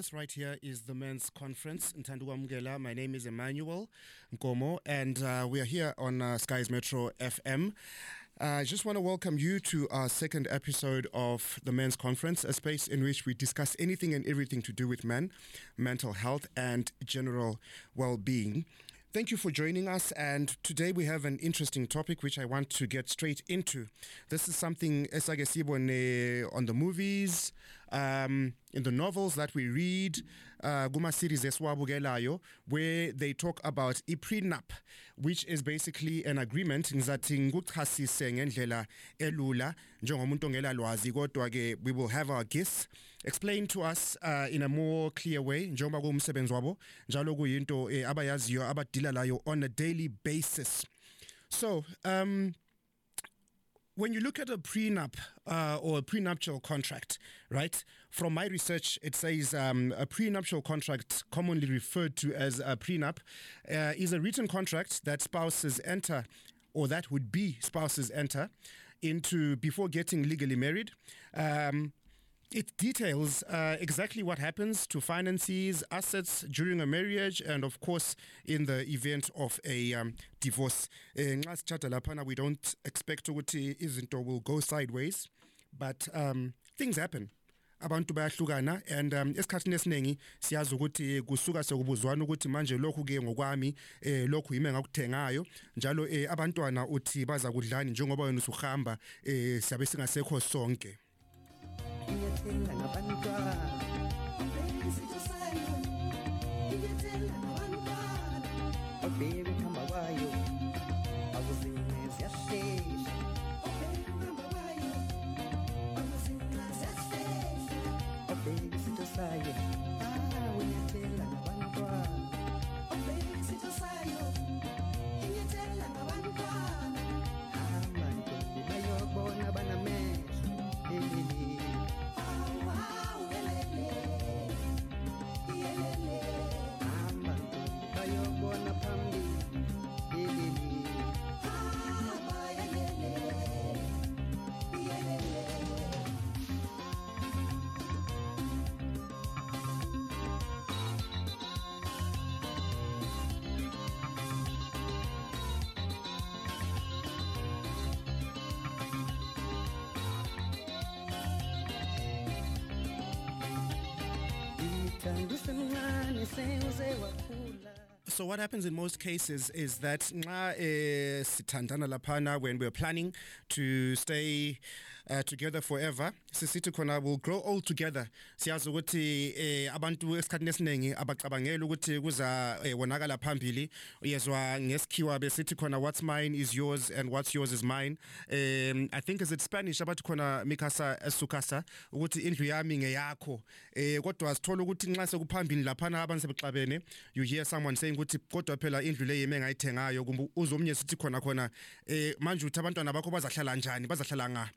This right here is the men's conference in Tanduamgela. My name is Emmanuel Nkomo, and uh, we are here on uh, Skyz Metro FM. Uh, I just want to welcome you to our second episode of the men's conference, a space in which we discuss anything and everything to do with men, mental health, and general well being. Thank you for joining us. And today we have an interesting topic which I want to get straight into. This is something esagesibo on the movies, um, in the novels that we read, uh, Guma series esiwabukelayo, where they talk about a prenup, which is basically an agreement ngizathi ngikuchasise ngendlela elula njengomuntu we will have our guests explain to us uh, in a more clear way njengoba kuwumsebenzi wabo njalo kuyinto eh, abayaziyo abadila layo on a daily basis. So, um, when you look at a prenup uh, or a prenuptial contract, right? From my research, it says um, a prenuptial contract, commonly referred to as a prenup, uh, is a written contract that spouses enter or that would be spouses enter into before getting legally married. Um, it details uh, exactly what happens to finances, assets during a marriage, and of course, in the event of a um, divorce. Nxa sithatha laphana, we don't expect ukuthi izinto will go sideways, but um, things happen. abantu bayahlukana and um, esikhathini esiningi siyazi ukuthi kusuka sekubuzwana ukuthi manje lokhu ke ngokwami eh lokhu yime ngakuthengayo njalo eh abantwana uthi baza kudlani njengoba wena usuhamba eh siyabe singasekho sonke 一天两个笨瓜一杯 So what happens in most cases is that nxa eh, when we're planning to stay uh, together forever. Sisithi khona we'll grow old together. Siyazi ukuthi eh, abantu esikhathini esiningi abacabangela ukuthi kuza eh, wonakala phambili. Uyezwa ngesikhiwa besithi khona what's mine is yours and what's yours is mine. Um, I think is it Spanish abathi khona mikasa esukasa ukuthi indlu yami ngeyakho. Eh kodwa sithola ukuthi nxa sekuphambili laphana abantu sebexabene you hear someone saying ukuthi kodwa phela indlu le yimi engayithengayo kumbe uzomnye sithi khona khona eh manje uthi abantwana bakho bazahlala njani? Bazahlala nga?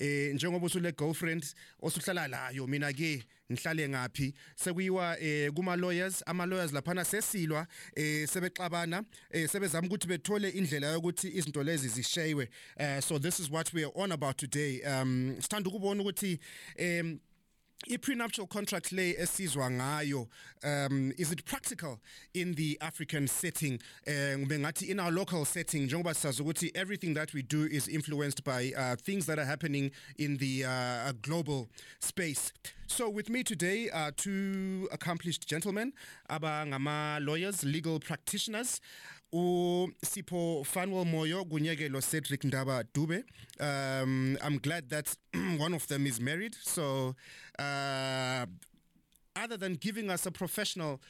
Eh njengoba usule girlfriend osuhlala layo mina ke ngihlale ngapi sekuyiwa eh kuma lawyers ama lawyers laphana sesilwa eh sebexabana eh sebezama ukuthi bethole indlela yokuthi izinto lezi zishaywe. Eh so this is what we are on about today. Um sithanda ukubona ukuthi um i-prenuptial contract le esizwa ngayo um is it practical in the african setting? Um ngibe ngathi in our local setting njengoba sazi ukuthi everything that we do is influenced by uh, things that are happening in the uh, global space. So with me today are two accomplished gentlemen abangama lawyers legal practitioners uSipho Fanwell Moyo kunyekelo Cedric Ndaba Dube um I'm glad that one of them is married so uh other than giving us a professional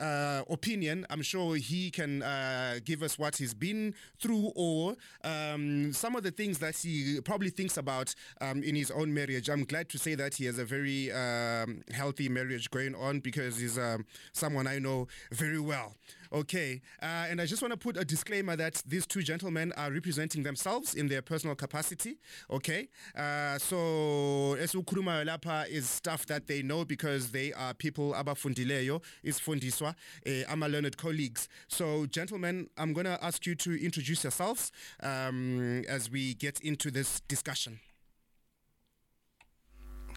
uh, opinion, I'm sure he can uh, give us what he's been through or um, some of the things that he probably thinks about um, in his own marriage. I'm glad to say that he has a very um, healthy marriage going on because he's um, someone I know very well. Okay, uh, and I just want to put a disclaimer that these two gentlemen are representing themselves in their personal capacity. Okay, uh, so esikhulumayo lapha is stuff that they know because they are people abafundileyo fundiswa uh, ama learned colleagues. So, gentlemen, I'm going to ask you to introduce yourselves um, as we get into this discussion.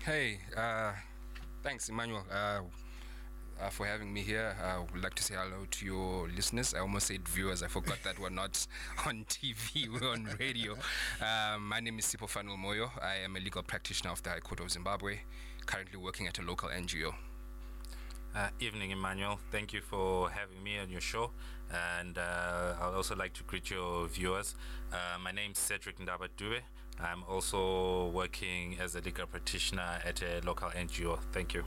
Hey, uh, thanks, Emmanuel. Uh, uh, for having me here. I would like to say hello to your listeners. I almost said viewers. I forgot that we're not on TV, we're on radio. Um, my name is Sipho Fanwell Moyo. I am a legal practitioner of the High Court of Zimbabwe, currently working at a local NGO. Uh, evening, Emmanuel. Thank you for having me on your show. And uh, I'd also like to greet your viewers. Uh, my name is Cedric Ndaba Dube. I'm also working as a legal practitioner at a local NGO. Thank you.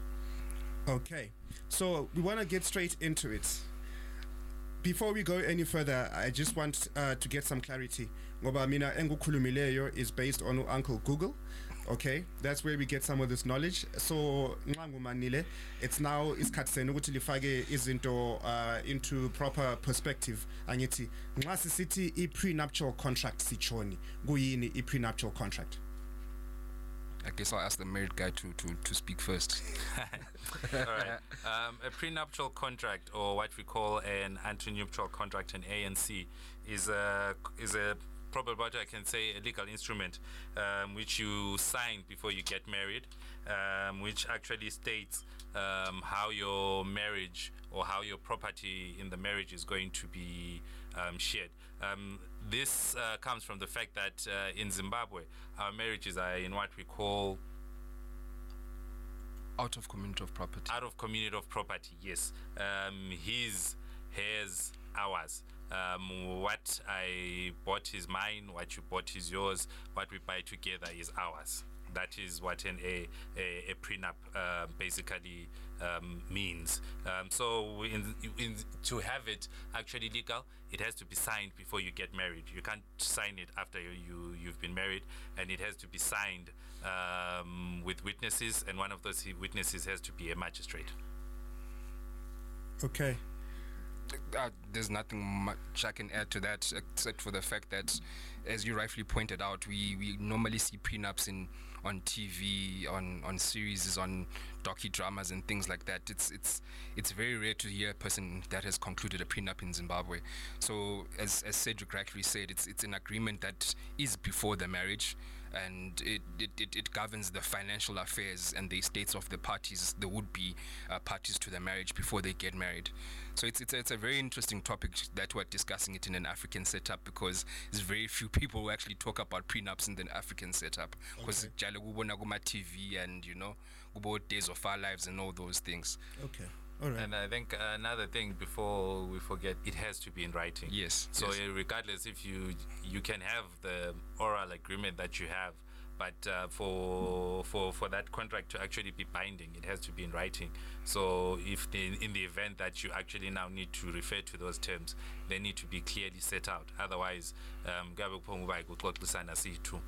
Okay, so we want to get straight into it. Before we go any further, I just want uh, to get some clarity. Ngoba mina engukhulumileyo is based on Uncle Google. Okay, that's where we get some of this knowledge. So nxa it's now isikhathi senu ukuthi lifake izinto uh, into proper perspective. Angithi nxa sisithi i prenuptial contract sichoni, kuyini i prenuptial contract? I guess I'll ask the married guy to, to, to speak first. All right. Um, a prenuptial contract, or what we call an antenuptial contract, an ANC, is a is a probably what I can say a legal instrument um, which you sign before you get married, um, which actually states um, how your marriage or how your property in the marriage is going to be um, shared. Um, this uh, comes from the fact that uh, in Zimbabwe, our marriages are in what we call Out of community of property. out of community of property yes. Um, his hers ours. Um, what i bought is mine what you bought is yours what we buy together is ours. That is what an a, a, a prenup uh, basically um, means. Um, so in, in, to have it actually legal it has to be signed before you get married. You can't sign it after you, you you've been married and it has to be signed um, with witnesses and one of those witnesses has to be a magistrate. Okay. uh, there's nothing much I can add to that except for the fact that, as you rightfully pointed out, we, we normally see prenups in on TV, on on series, on docudramas and things like that. It's it's it's very rare to hear a person that has concluded a prenup in Zimbabwe. So, as as Cedric rightly said, it's it's an agreement that is before the marriage. And it, it, it, it governs the financial affairs and the estates of the parties, the would be uh, parties to the marriage before they get married. So it's, it's, a, it's a very interesting topic that we're discussing it in an African setup because there's very few people who actually talk about prenups in the African setup. Because kuma TV and you know, kubo days of our lives and all those things. Okay. All right. And I think another thing before we forget, it has to be in writing. Yes, So yes. regardless if you you can have the oral agreement that you have, but uh, for for for that contract to actually be binding, it has to be in writing. So if the, in the event that you actually now need to refer to those terms, they need to be clearly set out. Otherwise, um, kuyabe kuphonguba ukuxoxisana siyi-two.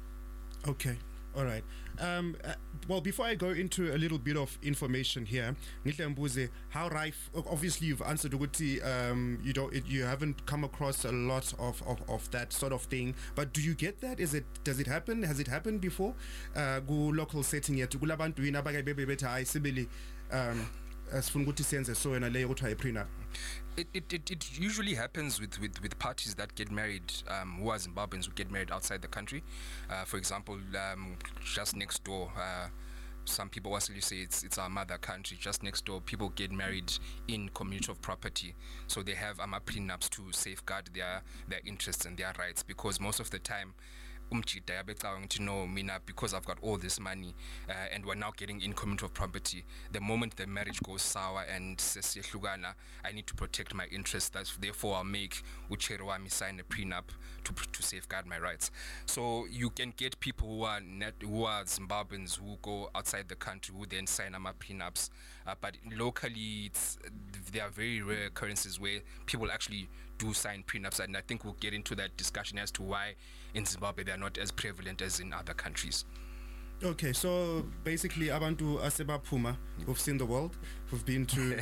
Okay. All right. Um, uh, well, before I go into a little bit of information here, ngihle ngibuze, how rife? Obviously, you've answered ukuthi um, you don't, it, you haven't come across a lot of, of, of that sort of thing. But do you get that? Is it does it happen? Has it happened before? Uh, ku local setting yethu kulabantu yini abake bebe bethi hayi sibili um asifuna ukuthi senze so wena leyo kuthiwa i-prenup. It, it, it, it usually happens with, with, with parties that get married, um, who are Zimbabweans who get married outside the country. Uh, for example, um, just next door, uh, some people actually say it's, it's our mother country. Just next door, people get married in community of property. So they have um, prenups to safeguard their, their interests and their rights because most of the time, umjida yabecabanga ukuthi no mina because i've got all this money uh, and we're now getting in community of property the moment the marriage goes sour and sesiyehlukana i need to protect my interests. That's therefore i'll make uchero wami sign a prenup to, to safeguard my rights. So you can get people who are net, who are zimbabweans who go outside the country who then sign ama prenups uh, but locally it's there are very rare occurrences where people actually do sign prenups and i think we'll get into that discussion as to why in zimbabwe they're not as prevalent as in other countries. Okay, so basically abantu asebaphuma we've seen the world, who've been to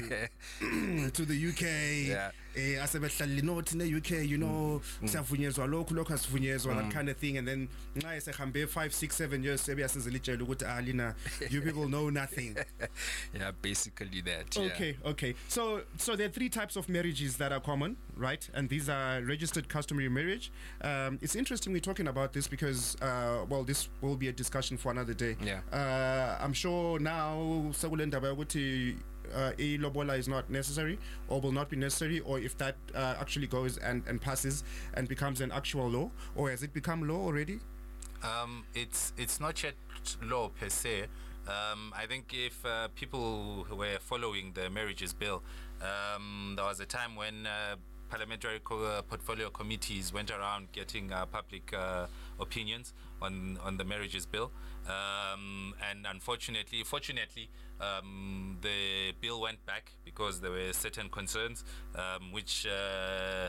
to the UK, Yeah. eh asebehlalile no thina UK, you know, siyavunyezwa lokhu lokhu asivunyezwa that kind of thing and then nxa esehambe 5 6 7 years sebeyasizela itshela ukuthi ah lina you people know nothing. yeah basically that yeah. Okay, okay. So so there are three types of marriages that are common, right? And these are registered customary marriage. Um, it's interesting we're talking about this because uh, well, this will be a discussion for another day. Yeah. Uh, I'm sure now sekulendaba ukuthi uh, ilobola is not necessary or will not be necessary, or if that uh, actually goes and, and passes and becomes an actual law, or has it become law already? Um, it's it's not yet law per se. Um, I think if uh, people were following the marriages bill, um, there was a time when uh, parliamentary co- uh, portfolio committees went around getting uh, public uh, opinions on on the marriages bill, um, and unfortunately, fortunately, um, the bill went back because there were certain concerns um, which. Uh,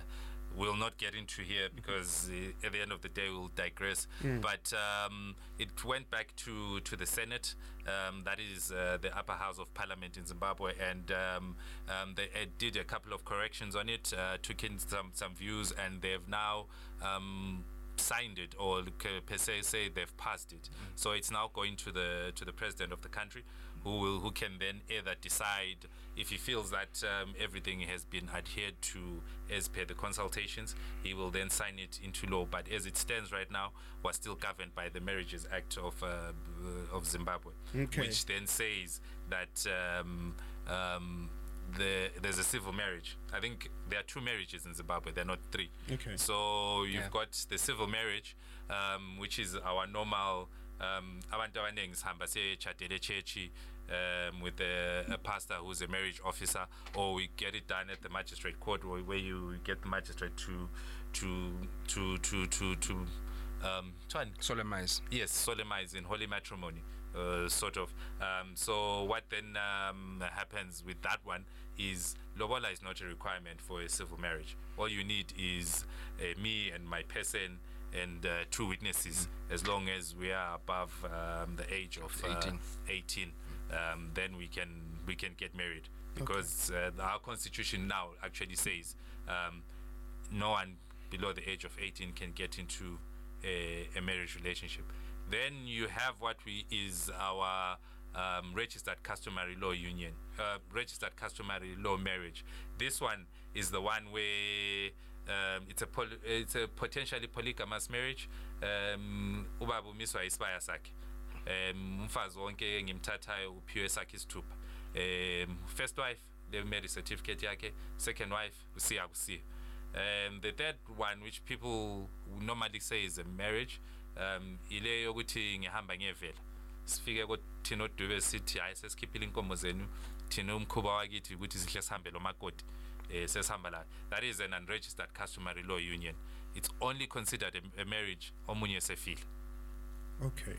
we'll not get into here because uh, at the end of the day we'll digress. But um, it went back to, to the Senate, um, that is uh, the upper house of parliament in Zimbabwe, and um, um, they uh, did a couple of corrections on it, uh, took in some, some views, and they've now. Um, signed it or per se say they've passed it so it's now going to the to the president of the country who will who can then either decide if he feels that um, everything has been adhered to as per the consultations he will then sign it into law but as it stands right now we're still governed by the marriages act of uh, of zimbabwe Okay. which then says that um, um, the, there's a civil marriage. I think there are two marriages in Zimbabwe. There are not three. Okay. So you've Yeah. got the civil marriage, um, which is our normal. Um, abantu abaningi sihamba siyetshadela echechi um, with a, a pastor who's a marriage officer, or we get it done at the magistrate court, where, where you get the magistrate to to to to to to um, Solemnize. yes, solemnize in holy matrimony, uh, sort of. Um, so what then um, happens with that one is lobola is not a requirement for a civil marriage. All you need is uh, me and my person and uh, two witnesses, as long as we are above um, the age of uh, 18. 18 um, then we can we can get married because uh, our constitution now actually says um, no one below the age of 18 can get into a, a marriage relationship. Then you have what we is our um, registered customary law union, uh, registered customary law marriage. This one is the one where um, it's a poly- it's a potentially polygamous marriage. Um, ubaba umiswa isibaya sakhe. Um, umfazi wonke ngimthathayo uphiwe sakhe isithupha. Um, first wife the marriage certificate yakhe, second wife usiya kusiya. Um, the third one, which people normally say is a marriage, um, ile yokuthi ngihamba ngiyevela. Sifike ko thina odube sithi hayi sesikhiphile inkomo zenu thina umkhuba wakithi ukuthi sihle sihambe lo makoti sesihamba la. That is an unregistered customary law union. It's only considered a, a marriage omunye sefile. Okay.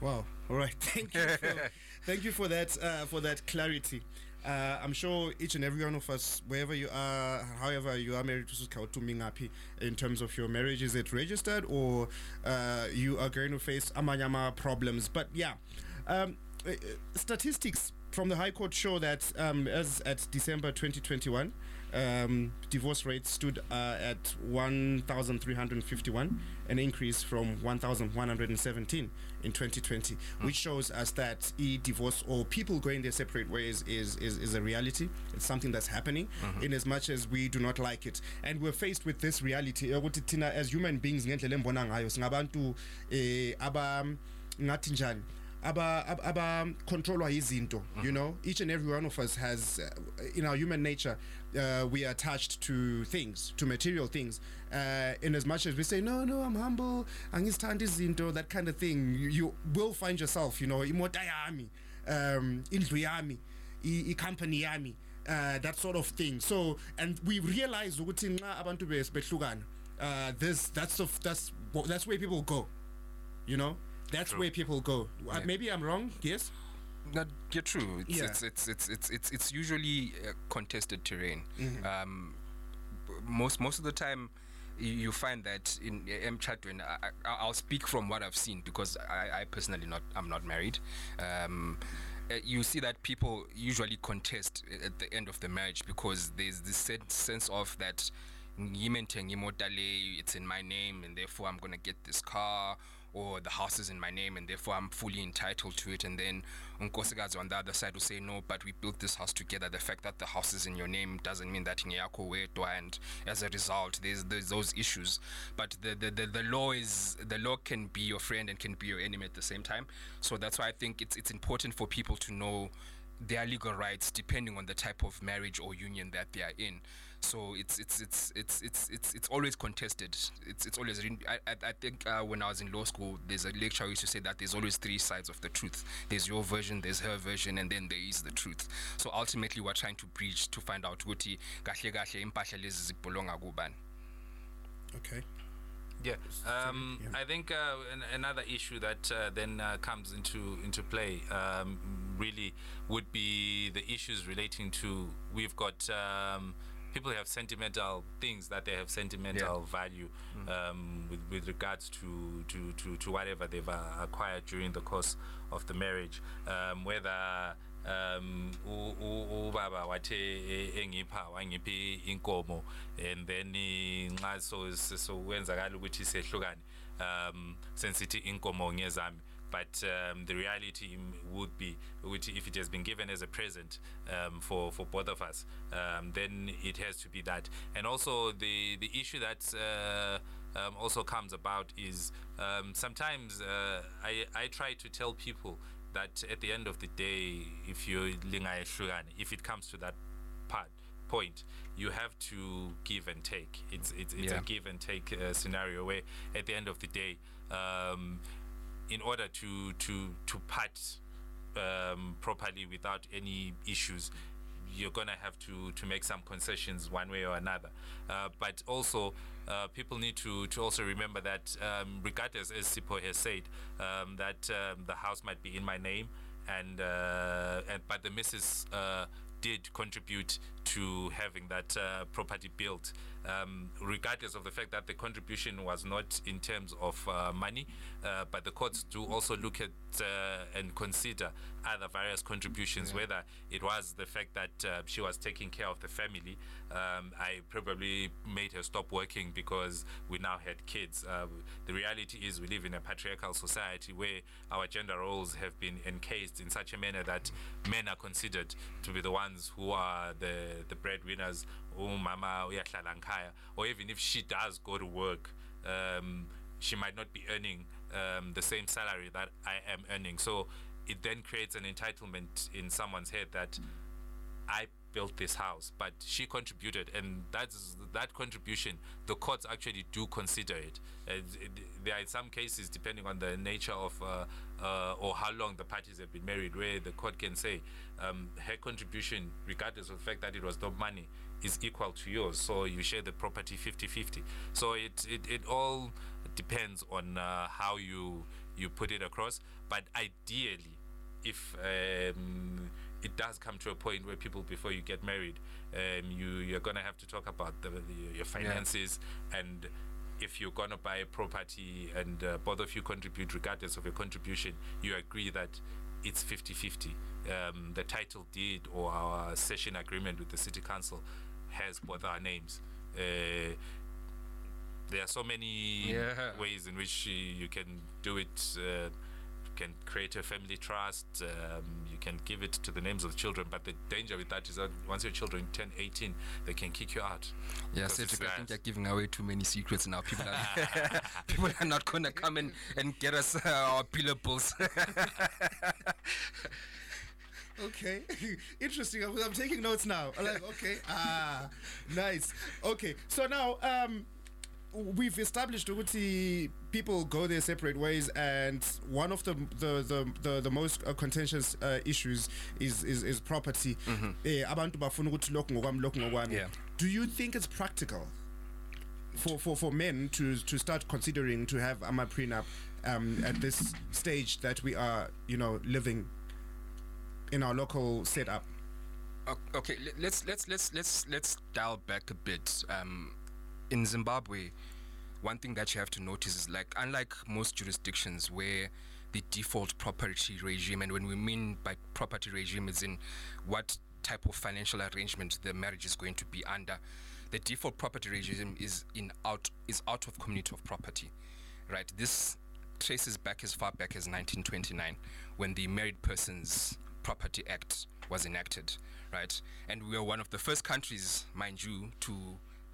Wow. All right. Thank you. For, thank you for that. Uh, for that clarity. Uh, I'm sure each and every one of us, wherever you are, however you are married to Mingapi, in terms of your marriage, is it registered or uh, you are going to face amanyama problems? But yeah, um, uh, uh, statistics from the High Court show that um, as at December 2021, um, divorce rates stood uh, at 1,351, an increase from 1,117 in 2020, which shows us that e-divorce or people going their separate ways is, is, is a reality. It's something that's happening in as much as we do not like it. And we're faced with this reality. as human beings ngendlela embona ngayo singabantu eh, aba ngathi njani aba ab- aba controlwa izinto you know? Each and every one of us has uh, in our human nature uh, we are attached to things to material things. Uh, in as much as we say no no i'm humble angizithanda izinto that kind of thing you, you will find yourself you know imota yami um indlu yami i-company yami uh, that sort of thing. So and we realize ukuthi nxa abantu behlukana uh, this that's the, that's that's where people go you know that's True. where people go uh, Yeah. maybe i'm wrong yes Not you're true. It's, Yeah. it's, it's, it's, it's, it's, it's usually uh, contested terrain. Um, most most of the time, you, find that in M Chatwin, I, I, I'll speak from what I've seen because I, I personally not I'm not married. Um, uh, you see that people usually contest at the end of the marriage because there's this sen- sense of that it's in my name and therefore I'm gonna get this car or the house is in my name and therefore I'm fully entitled to it. And then unkosikazi on the other side will say no but we built this house together. The fact that the house is in your name doesn't mean that ngiyakho wedwa. And as a result there's, there's those issues. But the, the, the, the law is the law can be your friend and can be your enemy at the same time. So that's why I think it's it's important for people to know their legal rights depending on the type of marriage or union that they are in. So it's it's it's it's it's it's, it's always contested. It's it's always. I I, I think uh, when I was in law school, there's a lecture I used to say that there's always three sides of the truth. There's your version, there's her version, and then there is the truth. So ultimately, we're trying to bridge to find out ukuthi kahle kahle impahla lezi zibulonga kubani. Okay. Yeah, um, yeah. I think uh, an, another issue that uh, then uh, comes into into play um, really would be the issues relating to we've got um, people have sentimental things that they have sentimental value um, with, with regards to, to, to, to whatever they've uh, acquired during the course of the marriage, um, whether um ubaba wathi engipha wangiphi inkomo and then nxa so so kwenzakala ukuthi sehlukane. Um sensithi inkomo ngezami but um, the reality would be ukuthi if it has been given as a present um, for for both of us um, then it has to be that and also the the issue that uh, um, also comes about is um, sometimes uh, I, I try to tell people that at the end of the day, if you if it comes to that part point, you have to give and take. It's it's, it's Yeah. a give and take uh, scenario where at the end of the day, um, in order to to to part um, properly without any issues, you're gonna have to to make some concessions one way or another. Uh, but also, uh, people need to to also remember that um, regardless, as Sipho has said, um, that um, the house might be in my name, and uh, and but the missus uh, did contribute to having that uh, property built, um, regardless of the fact that the contribution was not in terms of uh, money, uh, but the courts do also look at uh, and consider other various contributions, whether it was the fact that uh, she was taking care of the family. Um, I probably made her stop working because we now had kids. Uh, the reality is, we live in a patriarchal society where our gender roles have been encased in such a manner that men are considered to be the ones who are the, the breadwinners, umama uyahlala or even if she does go to work, um, she might not be earning um, the same salary that I am earning. So it then creates an entitlement in someone's head that I built this house, but she contributed, and that's that contribution. The courts actually do consider it. Uh, there are some cases, depending on the nature of uh, uh, or how long the parties have been married, where the court can say um, her contribution, regardless of the fact that it was not money, is equal to yours. So you share the property 50-50. So it it, it all depends on uh, how you you put it across. But ideally, if um, it does come to a point where people before you get married um, you you're gonna have to talk about the, the, your finances and if you're gonna buy a property and uh, both of you contribute regardless of your contribution you agree that it's 50-50 um, the title deed or our cession agreement with the city council has both our names uh, there are so many Yeah. ways in which you, can do it. Uh, you can create a family trust. Um, you can give it to the names of the children. But the danger with that is that once your children turn 18, they can kick you out. Yeah, Cedric, I think you're giving away too many secrets now. People are people are not gonna come and, and get us uh, our billables. Okay, interesting. I'm, I'm taking notes now. I'm like, okay, ah, nice. Okay, so now um, we've established ukuthi people go their separate ways, and one of the the the the, the most uh, contentious uh, issues is is, is property. Eh, abantu bafuna ukuthi lokhu ngokwami lokhu ngokwami. Yeah. Do you think it's practical? for, for, for men to to start considering to have ama prenup um, at this stage that we are you know living in our local setup. Okay, let's let's let's let's let's dial back a bit. Um, in Zimbabwe, one thing that you have to notice is like unlike most jurisdictions where the default property regime, and when we mean by property regime is in what type of financial arrangement the marriage is going to be under. The default property regime is in out is out of community of property, right? This traces back as far back as 1929 when the Married Persons Property Act was enacted, right? And we are one of the first countries, mind you, to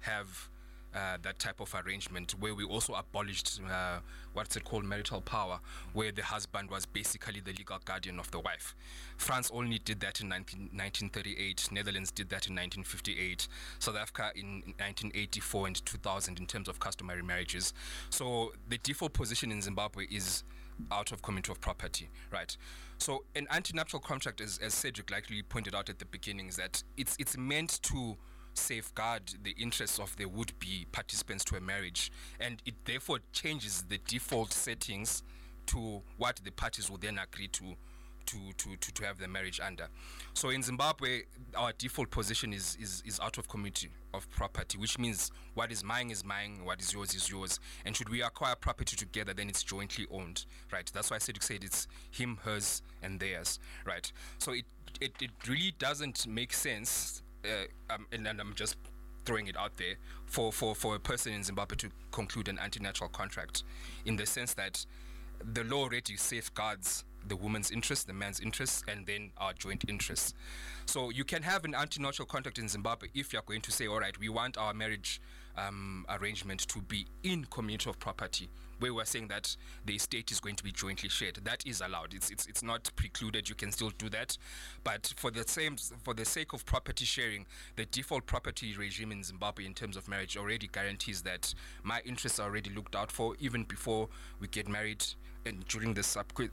have uh, that type of arrangement where we also abolished uh, what's it called marital power, where the husband was basically the legal guardian of the wife. France only did that in 19, 1938, Netherlands did that in 1958, South Africa in 1984 and 2000 in terms of customary marriages. So the default position in Zimbabwe is out of community of property, right? So an anti-nuptial contract, as, as Cedric likely pointed out at the beginning, is that it's it's meant to safeguard the interests of the would-be participants to a marriage, and it therefore changes the default settings to what the parties will then agree to to, to, to, to have the marriage under. So in Zimbabwe, our default position is, is, is out of community of property, which means what is mine is mine, what is yours is yours. And should we acquire property together, then it's jointly owned, right? That's why Cedric said it's him, hers, and theirs, right? So it, it, it really doesn't make sense, uh, um, and, and I'm just throwing it out there, for, for, for a person in Zimbabwe to conclude an anti-nuptial contract in the sense that the law already safeguards the woman's interests, the man's interests, and then our joint interests. So you can have an anti-nuptial contract in Zimbabwe if you're going to say, all right, we want our marriage um, arrangement to be in community of property, where we're saying that the estate is going to be jointly shared. That is allowed. It's it's, it's not precluded. You can still do that, but for the same for the sake of property sharing, the default property regime in Zimbabwe in terms of marriage already guarantees that my interests are already looked out for even before we get married and during the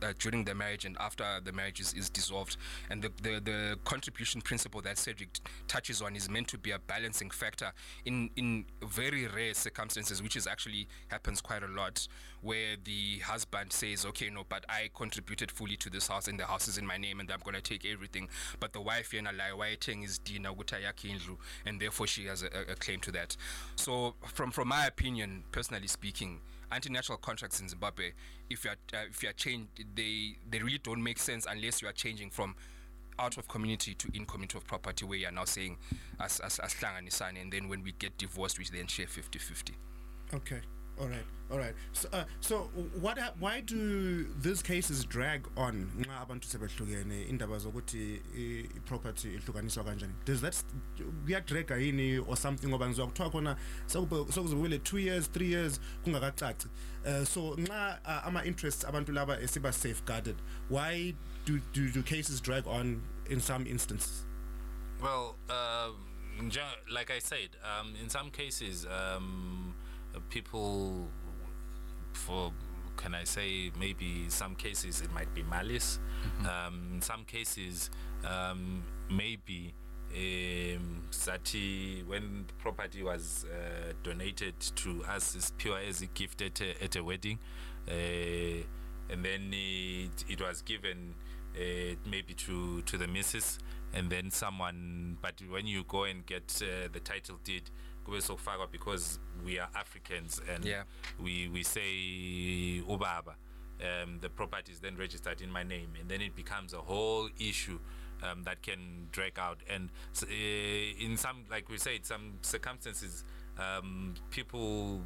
uh, during the marriage and after the marriage is, is dissolved. And the, the the contribution principle that Cedric t- touches on is meant to be a balancing factor in in very rare circumstances which is actually happens quite a lot where the husband says okay no but I contributed fully to this house and the house is in my name and I'm going to take everything. But the wife yena la wayetheng is dina indlu and therefore she has a- a claim to that. So from from my opinion personally speaking anti-nuptial contracts in Zimbabwe, if you are uh, if you are changed, they they really don't make sense unless you are changing from out of community to in community of property, where you are now saying as as as and then when we get divorced, we then share 50-50. Okay. All right. All right. So, uh, so what? hap- Why do these cases drag on? nxa abantu sebehlukene indaba zokuthi i-property ihlukaniswa kanjani. Does that kuyadraga yini or something ngoba ngizwa kuthiwa khona sekube- sekuzobele 2 years 3 years kungakacaci. Uh, so nxa uh, ama interests abantu laba esiba safeguarded, why do, do do cases drag on in some instances? Well, ju- like I said, um, in some cases, um, uh, people, for can I say, maybe some cases it might be malice. Um, in some cases, um, maybe. Um, Sati, when the property was uh, donated to us, as pure as a gift at a, at a wedding, uh, and then it, it was given uh, maybe to to the missus and then someone but when you go and get uh, the title deed because we are africans and Yeah. we we say ubaba um, the property is then registered in my name and then it becomes a whole issue um, that can drag out and uh, in some like we said some circumstances um, people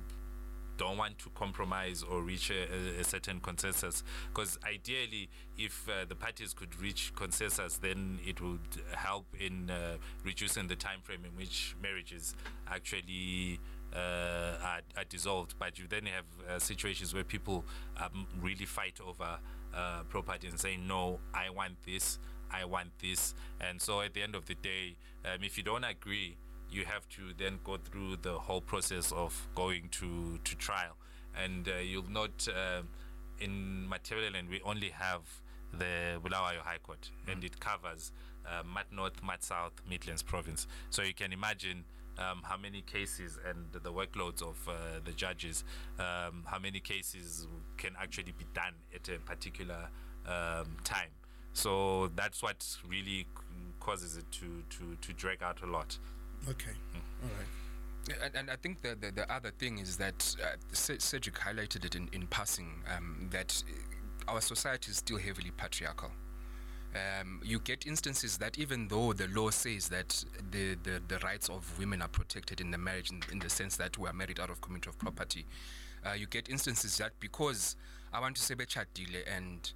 don't want to compromise or reach a, a, a certain consensus because ideally if uh, the parties could reach consensus then it would help in uh, reducing the time frame in which marriages actually uh, are, are dissolved but you then have uh, situations where people um, really fight over uh, property and saying no i want this i want this and so at the end of the day um, if you don't agree you have to then go through the whole process of going to, to trial. And uh, you'll note um, in Matabeleland we only have the Bulawayo High Court, and it covers uh, Mat North, Mat South, Midlands Province. So you can imagine um, how many cases and the workloads of uh, the judges, um, how many cases can actually be done at a particular um, time. So that's what really causes it to, to, to drag out a lot. Okay. All right. And, and I think the, the, the other thing is that uh, Cedric highlighted it in, in passing um, that uh, our society is still heavily patriarchal. Um, you get instances that even though the law says that the, the, the rights of women are protected in the marriage in, in the sense that we are married out of community of property, uh, you get instances that because abantu sebechadile and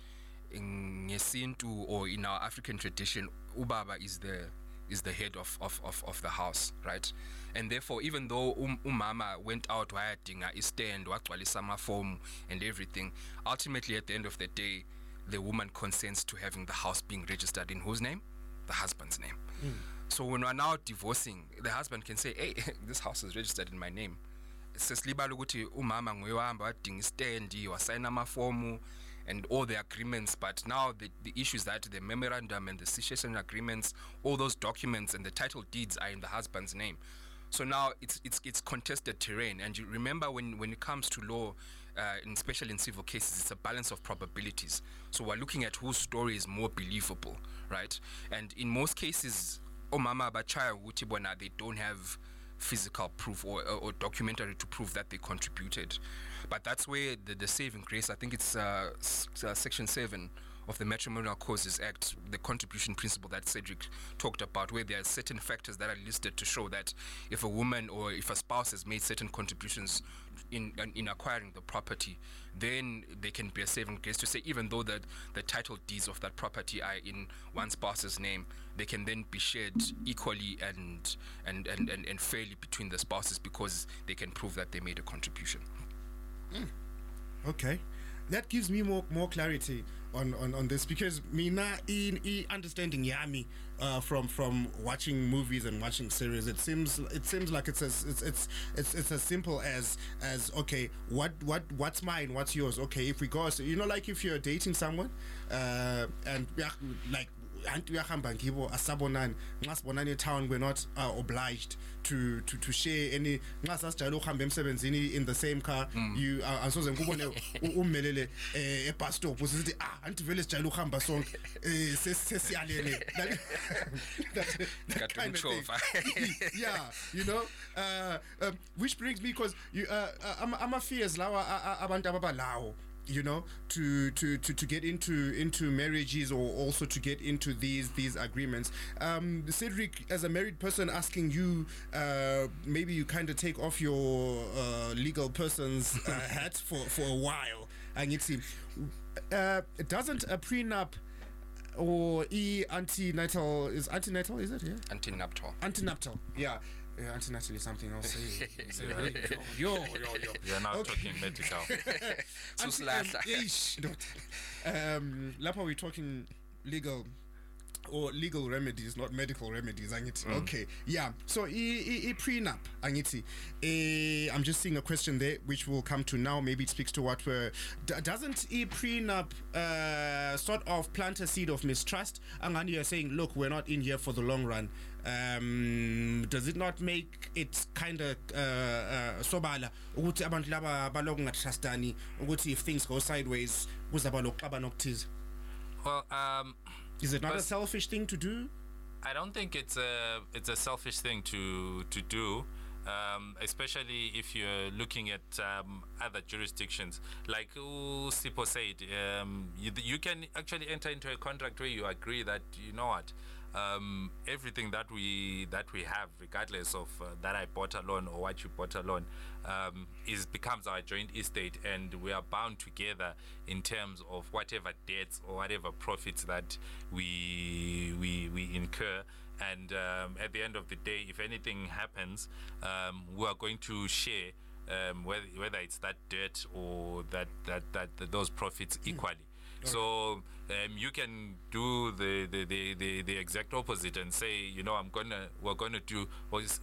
in ngesintu or in our African tradition, ubaba is the is the head of, of, of, of the house, right? And therefore, even though um, umama went out wayadinga istand, wagcwalisa amaform and everything, ultimately at the end of the day, the woman consents to having the house being registered in whose name? The husband's name. Hmm. So when we're now divorcing, the husband can say, "Hey, this house is registered in my name." sesilibala ukuthi umama nguye wahamba wadinga istendi wasayina amafomu and all the agreements but now the, the issue is that the memorandum and the cession agreements all those documents and the title deeds are in the husband's name so now it's it's it's contested terrain and you remember when when it comes to law uh, in especially in civil cases it's a balance of probabilities so we're looking at whose story is more believable right and in most cases omama abachaya ukuthi bona they don't have physical proof or, or, or documentary to prove that they contributed. But that's where the, the saving grace, I think it's uh, s- uh, section 7 of the Matrimonial Causes Act, the contribution principle that Cedric talked about, where there are certain factors that are listed to show that if a woman or if a spouse has made certain contributions in, in, in acquiring the property, then they can be a saving grace to say even though the, the title deeds of that property are in one spouse's name, they can then be shared equally and, and, and, and, and fairly between the spouses because they can prove that they made a contribution. Hmm. Okay, that gives me more more clarity on on, on this because mina in, in understanding yami uh, from from watching movies and watching series, it seems it seems like it's as it's it's it's, it's as simple as as okay, what what what's mine, what's yours? Okay, if we go, so, you know, like if you're dating someone, uh, and yeah, like anti uyahamba ngibo asabonani. Nxa sibonani etown we're not uh, obliged to, to to share any nxa sasijayele ukuhamba emsebenzini in the same car you uh, asoze ngikubone u- umelele eh, ebus stop usithi ah anti vele sijayele ukuhamba sonke. Eh, ses- sesiyalele That- that- that Got to kind of thing. control. yeah you know? Uh, um, which brings me because you uh, uh, ama- ama-fears lawa a- a- abantu ababalawo. You know to, to to to get into into marriages or also to get into these these agreements. Um cedric as a married person asking you uh maybe you kind of take off your uh, legal person's uh, hat for for a while angithi. Uh doesn't a prenup or e antenatal is antenatal is it? Yeah. Antinuptial. antenatal yeah yeah, antenatal is something else. Say, hey, yo, yo, yo, yo. You're now Okay. talking medical. Um, Suslahla. eish, no. Um, lapha we're talking legal or legal remedies, not medical remedies. Angithi. Okay, yeah. So, i, i, i prenup, angithi. Eh, I'm just seeing a question there, which we'll come to now. Maybe it speaks to what we're. D- doesn't a prenup uh, sort of plant a seed of mistrust? Angani, you're saying, look, we're not in here for the long run. Um, does it not make it kind of uh, uh, sobala ukuthi abantu laba baloku ngatrustani ukuthi if things go sideways kuzaba lokuxabana okuthize well, um, is it not a selfish thing to do I don't think it's a it's a selfish thing to to do, um, especially if you're looking at um, other jurisdictions. Like uh, Sipho said, um, you, you can actually enter into a contract where you agree that you know what. Um, everything that we that we have, regardless of uh, that I bought alone or what you bought alone, um, is becomes our joint estate, and we are bound together in terms of whatever debts or whatever profits that we we we incur. And um, at the end of the day, if anything happens, um, we are going to share um, whether whether it's that debt or that that that, that those profits equally. So um, you can do the, the, the, the, the exact opposite and say, you know, I'm gonna we're gonna do was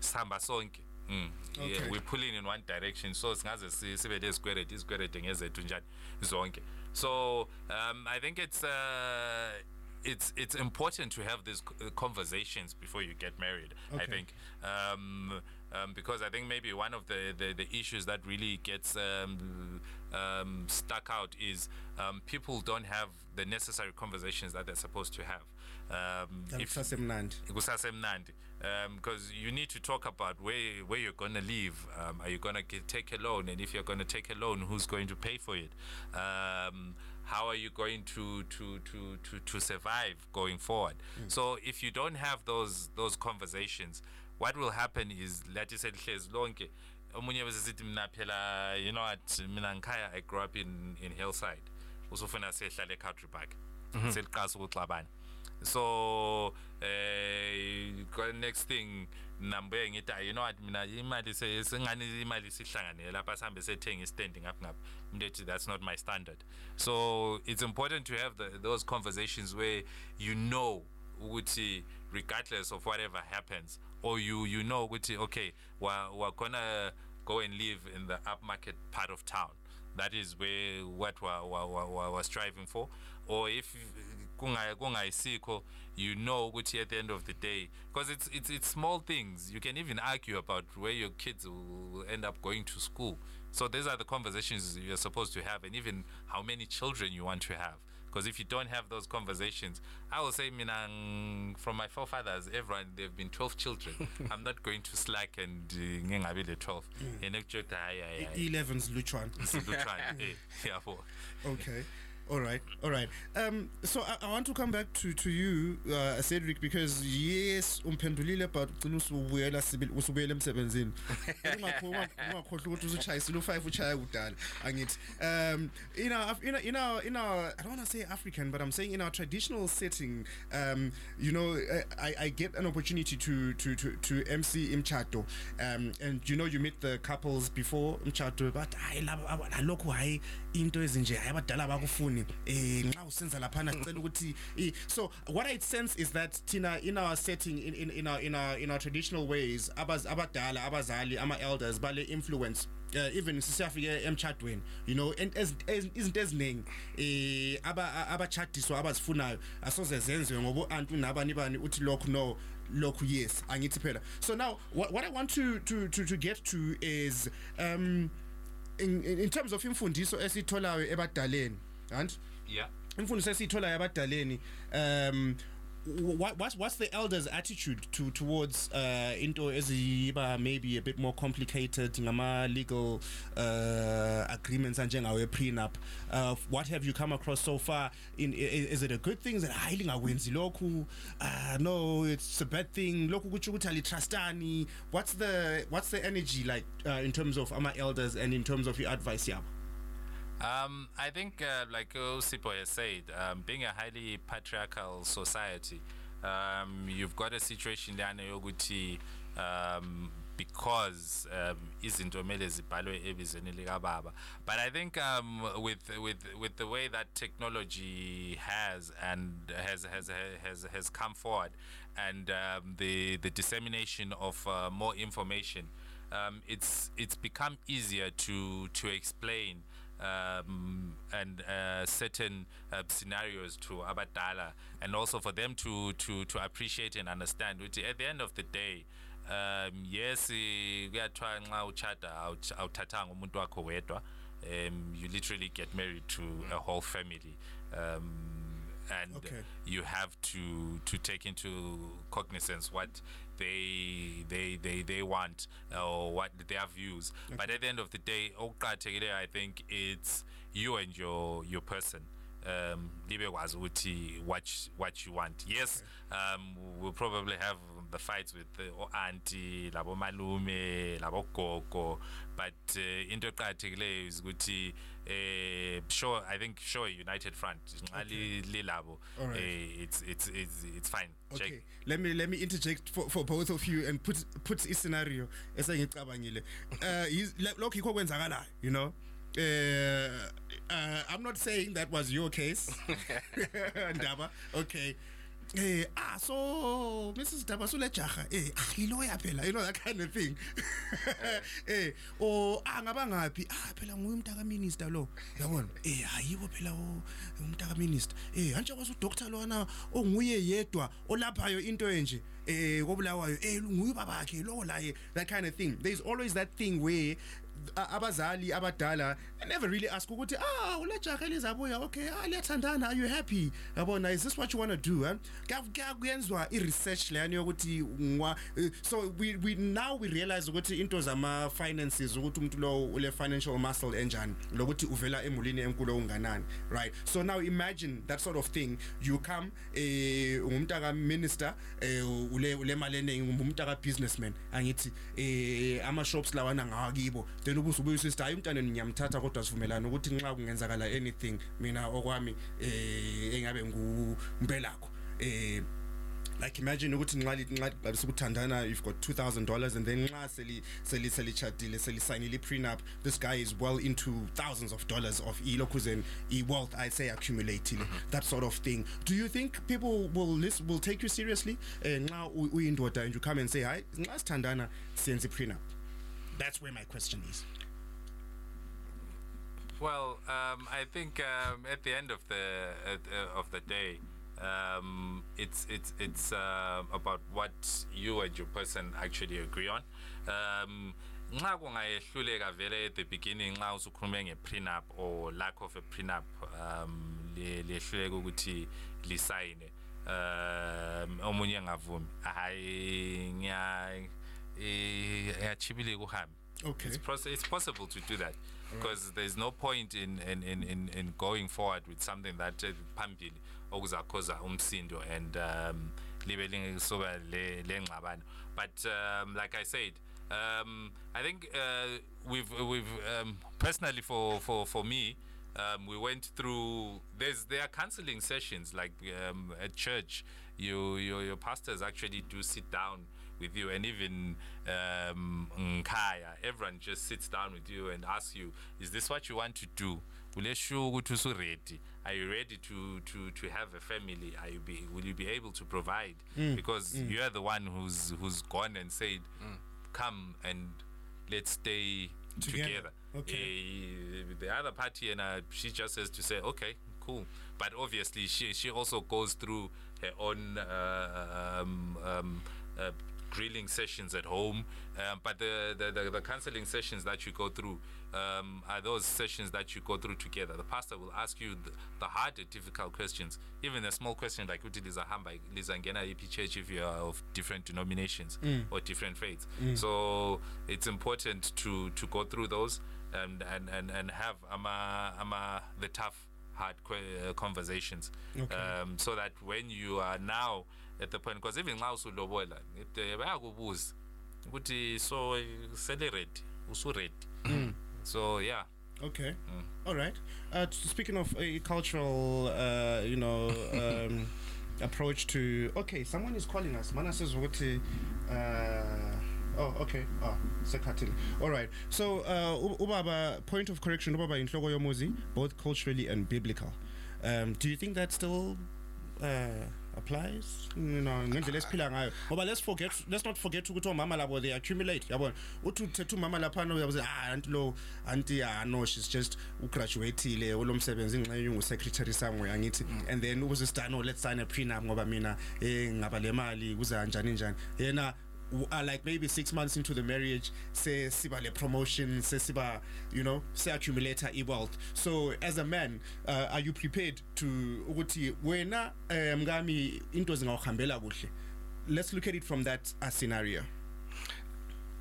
samba sonke. Mm. Yeah, we're pulling in one direction. So singaze si- sibe lesikweleti izikweleti ngezethu njani zonke. So um, i think it's uh, it's it's important to have these conversations before you get married i think. Um, um, because I think maybe one of the, the, the issues that really gets um, um, stuck out is um, people don't have the necessary conversations that they're supposed to have. Um, if- kusasemnandi kusasemnandi because you need to talk about where where you're going to live um, are you going to take a loan? And if you're going to take a loan who's going to pay for it? Um, how are you going to to to to, to survive going forward? So if you don't have those those conversations what will happen is lathi selihlezi lonke omunye besesithi mina phela you know what mina ngikhaya i grew up in in hillside. Usufuna sehlala eCountry Park. Seliqasa ukuxabana. So eh uh, next thing nambe ngithi "Ah, you know what mina imali se- sengani imali sihlanganele lapha sihambe sethenga istand ngaphi ngaphi. Umuntu ethi that's not my standard. So it's important to have the, those conversations where you know ukuthi regardless of whatever happens or you you know ukuthi okay we're, we're gonna go and live in the upmarket part of town. That is where what we're, we're, striving for. Or if kunga- kungayisikho you know ukuthi at the end of the day because it's, it's, it's small things. You can even argue about where your kids will end up going to school. So these are the conversations you're supposed to have and even how many children you want to have because if you don't have those conversations i will say Minang, from my forefathers everyone they've been 12 children. I'm not going to slack and uh, ngingabi the 12 and ekujota hayi hayi hayi 11's luchwan silutshwane eh yabo okay all right all right. Um so i, I want to come back to to you uh, cedric because yes umphendulile but ugcina usubuyela sibili usubuyela emsebenzini. Ungakho- unga- ungakhohlwa ukuthi usuchayisile u5 uchaya kudala angithi. Um in our in our in our, in our i don't want to say african but i'm saying in our traditional setting um you know i i get an opportunity to to to to mc imchato. Um and you know you meet the couples before imchato but hayi laba aba- nalokhu hayi into ezinje abadala bakufuni eh nxa usenza laphana sicela ukuthi so what i sense is that tina in our setting in in, in our in our in our traditional ways abaz abadala abazali ama elders bale influence uh, even sisiyafike emchadweni you know and ez- izinto eziningi eh aba abachadiswa abazifunayo asoze zenziwe ngoba antu nabani bani uthi lokhu no lokhu yes angithi phela. So now what, what i want to to to, to get to is um in, in in terms of imfundiso esitholayo ebadaleni and yeah. Imfundiso esitholayo ebadaleni um what what's what's the elders attitude to towards uh into eziba maybe a bit more complicated legal uh agreements anjengawe prenup? Uh what have you come across so far? In is it a good thing? That it hayi lingakwenzi lokhu. Uh no it's a bad thing. Lokhu kuthi ukuthi what's the what's the energy like uh, in terms of ama elders and in terms of your advice yabo Um, I think, uh, like Sipho has said, um, being a highly patriarchal society, um, you've got a situation lana yokuthi um, because um, izinto mele zibhalwe ebizweni likababa. But i think um, with with with the way that technology has and has has has has come forward and um, the the dissemination of uh, more information um, it's it's become easier to to explain um, and uh, certain uh, scenarios to abadala and also for them to to to appreciate and understand. Ukuthi at the end of the day um yes kuyathiwa nxa awuch- awuthathanga umuntu wakho wedwa. Um you literally get married to a whole family. Um and Okay. you have to to take into cognizance what they they they they want or what their views. But at the end of the day okuqakathekileyo i think it's you and your your person. Um libe kwazi ukuthi what what you want. Yes um we'll probably have the fights with the auntie labo malume labo gogo but uh, into eqhakathekileyo is ukuthi eh sure i think sure united front nxa li- lilabo Alright. eh, it's it's it's it's fine Okay, Check. let me let me interject for, for both of you and put put i scenario esengicabangile. Uh is- le- lokho yikho kwenzakalayo, you know. Uh, uh I'm not saying that was your case. Ndaba. Okay. Eh ah so Mrs Daba sule jaha eh ah liloya phela you know that kind of thing. eh o ah ngaba ngapi ah phela nguye umntaka minister lo. Yabona? Eh hayibo phela umntaka minister. Eh anje kwaso doctor lona onguye yedwa olaphayo into enje eh kobulawayo. Eh nguye babakhe lo laye that kind of thing. There's always that thing where abazali abadala never really ask ukuthi ah ulejaha elizabuya okay ah liyathandana are you happy? Yabona is this what you want to do kuyenzwa i-research leyani yokuthi eh, so we, we now we realize ukuthi into zama-finances ukuthi umuntu lo ule financial muscle enjani lokuthi uvela emulini enkulu right? So now imagine that sort of thing. You come eh ngumntaka minister eh ule mali eningi ngumntaka businessman angithi eh ama shops lawana ngakibo then ubuze ubuyisa isithi hayi umntana ngiyamthatha kodwa sivumelana ukuthi nxa kungenzakala anything mina okwami eh engabe ngumpelakho eh like imagine ukuthi nxa nxa babe sekuthandana you've got $2000 and then nxa seli seli selitshadile selisayinile prenup this guy is well into thousands of dollars of ilokhuzen i-wealth i say accumulating that sort of thing. Do you think people will listen, will take you seriously? Eh, nxa uyindoda and you come and say hayi nxa sithandana siyenze prenup that's where my question is Well, um, I think um, at the end of the at, uh, of the day, um, it's it's it's uh, about what you and your person actually agree on. Um, nxa kungayehluleka vele at the beginning nxa usukhulume nge-prenup or lack of a prenup um le- lehluleka ukuthi lisayine um omunye engavumi hayi ngiya eh, ngiyachibile kuhambe Okay. it's, pos- it's possible to do that because there's no point in, in, in, in, in going forward with something that uh, phambili okuzakhoza umsindo and um, libe le le but um, like i said um, i think uh, we've we've um, personally for for for me um, we went through there's there are counseling sessions like um, at church. You your, your pastors actually do sit down with you and even um Nkaya, everyone just sits down with you and asks you is this what you want to do? Ule sure ukuthi usu-ready? Are you ready to to to have a family? Are you be will you be able to provide? Because you're the one who's who's gone and said come and let's stay Together. together, Okay. Eh, the other party and uh, she just has to say okay cool. But obviously she she also goes through her own uh, um, um, uh, grilling sessions at home um, but the, the, the, the counseling sessions that you go through um, are those sessions that you go through together. The pastor will ask you the, the harder difficult questions. Even a small question like uthi lizahamba lizangena iphi church if you are of different denominations or different faiths? So it's important to to go through those and and and, and have ama, ama the tough hard uh, conversations. Okay. um, so that when you are now at the point because even nxa usulobola it, uh, bayakubuza ukuthi so uh, sele ready usu-ready so yeah Okay. All right. Uh, speaking of a cultural, uh, you know, um, approach to. Okay, someone is calling us. Mana says what? Uh, oh, okay. Oh, sekhathini. All right. So, uh, ubaba, point of correction. Ubaba inhloko yomuzi, both culturally and biblical. Um, do you think that still uh, applies? You know, ngendlela esiphila ngayo. Ngoba let's forget, let's not forget ukuthi omama labo they accumulate. Yabona, uthi uthethe umama laphana uyabuze ah anti lo anti ah she's just ugraduateile olomsebenzi ingxenye ungu secretary somewhere angithi and then ukuze start no let's sign a prenup ngoba mina eh ngaba le mali kuza njani njani. Yena are like maybe six months into the marriage say siba le promotion say siba you know say accumulator e-wealth so as a man uh, are you prepared to ukuthi wena eh, mngami into zingawuhambela kuhle? Let's look at it from that uh, scenario.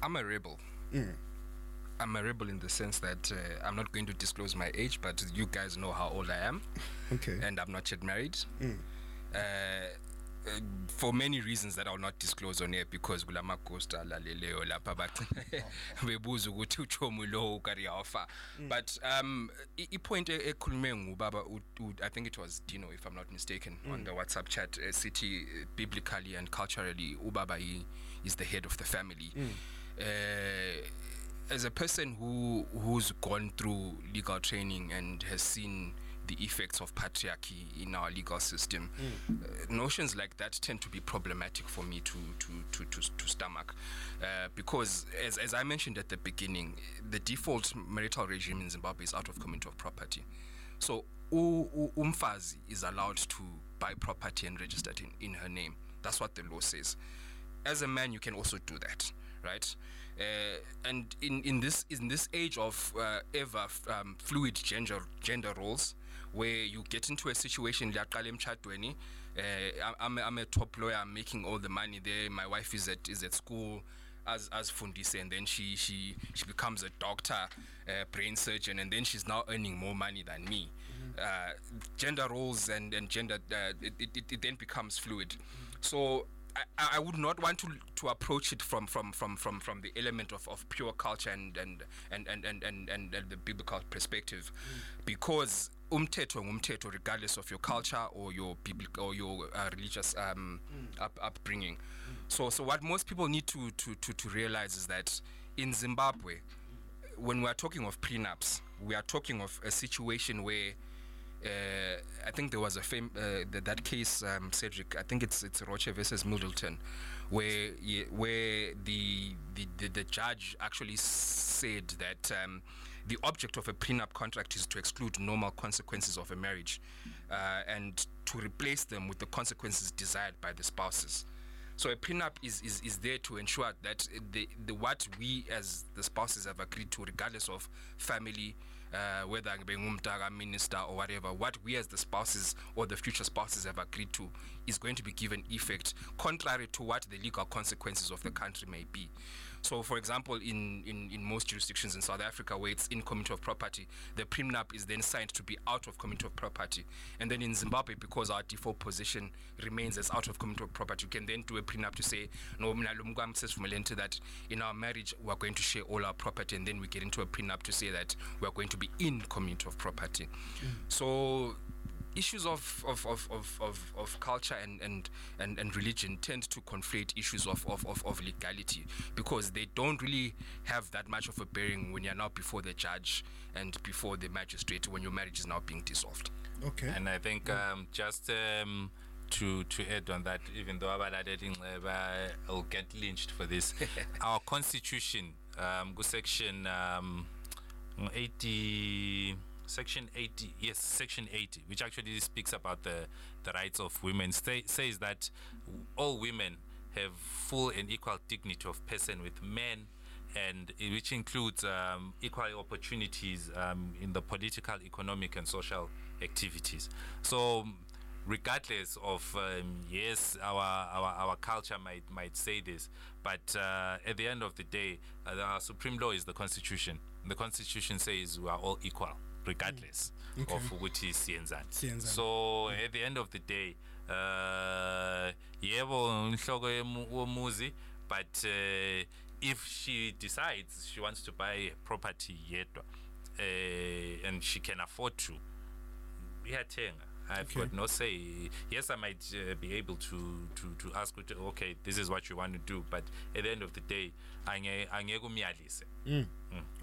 I'm a rebel. I'm a rebel in the sense that uh, I'm not going to disclose my age, but you guys know how old I am, okay. And I'm not yet married. Uh, uh, for many reasons that I'll not disclose on air because kulama ghost alaleleyo lapha bagcina bebuza ukuthi uchomu lo ukari offer but um i- ipoint ekhulume ngubaba I think it was Dino if I'm not mistaken on the WhatsApp chat uh, city uh, biblically and culturally ubaba is the head of the family. Uh, as a person who who's gone through legal training and has seen the effects of patriarchy in our legal system, uh, notions like that tend to be problematic for me to to to to, to stomach, uh, because as as I mentioned at the beginning, the default marital regime in Zimbabwe is out of community of property, so umfazi is allowed to buy property and register it in, in her name. That's what the law says. As a man you can also do that right? Uh, and in, in this in this age of uh, ever um, fluid gender gender roles where you get into a situation liyaqala emshadweni uh, I- I'm, a- I'm a top lawyer I'm making all the money there my wife is at is at school as as Fundise and then she she she becomes a doctor uh, brain surgeon and then she's now earning more money than me. Uh, gender roles and and gender uh, it, it, it then becomes fluid. So I, I would not want to to approach it from from from from, from the element of, of pure culture and and and and and, and, and, and the biblical perspective. Because umthetho ngumthetho regardless of your culture or your biblical or your uh, religious um, up, upbringing so so what most people need to, to to to realize is that in Zimbabwe when we are talking of prenups we are talking of a situation where uh, I think there was a fam- uh, th- that case, um, Cedric. I think it's it's Roche versus Middleton, where where the, the the the judge actually said that um, the object of a prenup contract is to exclude normal consequences of a marriage, uh, and to replace them with the consequences desired by the spouses. So a prenup is, is, is there to ensure that the, the what we as the spouses have agreed to, regardless of family, uh, whether being umtaka minister or whatever, what we as the spouses or the future spouses have agreed to is going to be given effect, contrary to what the legal consequences of the country may be. So, for example, in, in, in most jurisdictions in South Africa where it's in community of property, the prenup is then signed to be out of community of property. And then in Zimbabwe, because our default position remains as out of community of property, you can then do a prenup to say, no, mina lo mkwami sesivumelene that in our marriage we're going to share all our property, and then we get into a prenup to say that we're going to be in community of property. Mm. So issues of of, of, of, of, of culture and, and, and, and religion tend to conflate issues of, of, of, of legality because they don't really have that much of a bearing when you're now before the judge and before the magistrate when your marriage is now being dissolved. Okay. And I think um, just um, to to add on that, even though abalaleli Nxeba will get lynched for this, our constitution, um, go section um, 80, section 80, yes, section 80, which actually speaks about the, the rights of women, say, says that all women have full and equal dignity of person with men and which includes um, equal opportunities um, in the political, economic, and social activities. So, regardless of um, yes, our, our our culture might might say this, but uh, at the end of the day, uh, our supreme law is the constitution. The constitution says we are all equal, regardless of ukuthi siyenzani. So at the end of the day, uh, yebo inhloko womuzi, but uh, if she decides she wants to buy property yedwa, uh, and she can afford to, iyathenga. I've Okay. got no say. Yes, I might uh, be able to, to, to ask, okay, this is what you want to do, but at the end of the day, ange- angeke umyalise.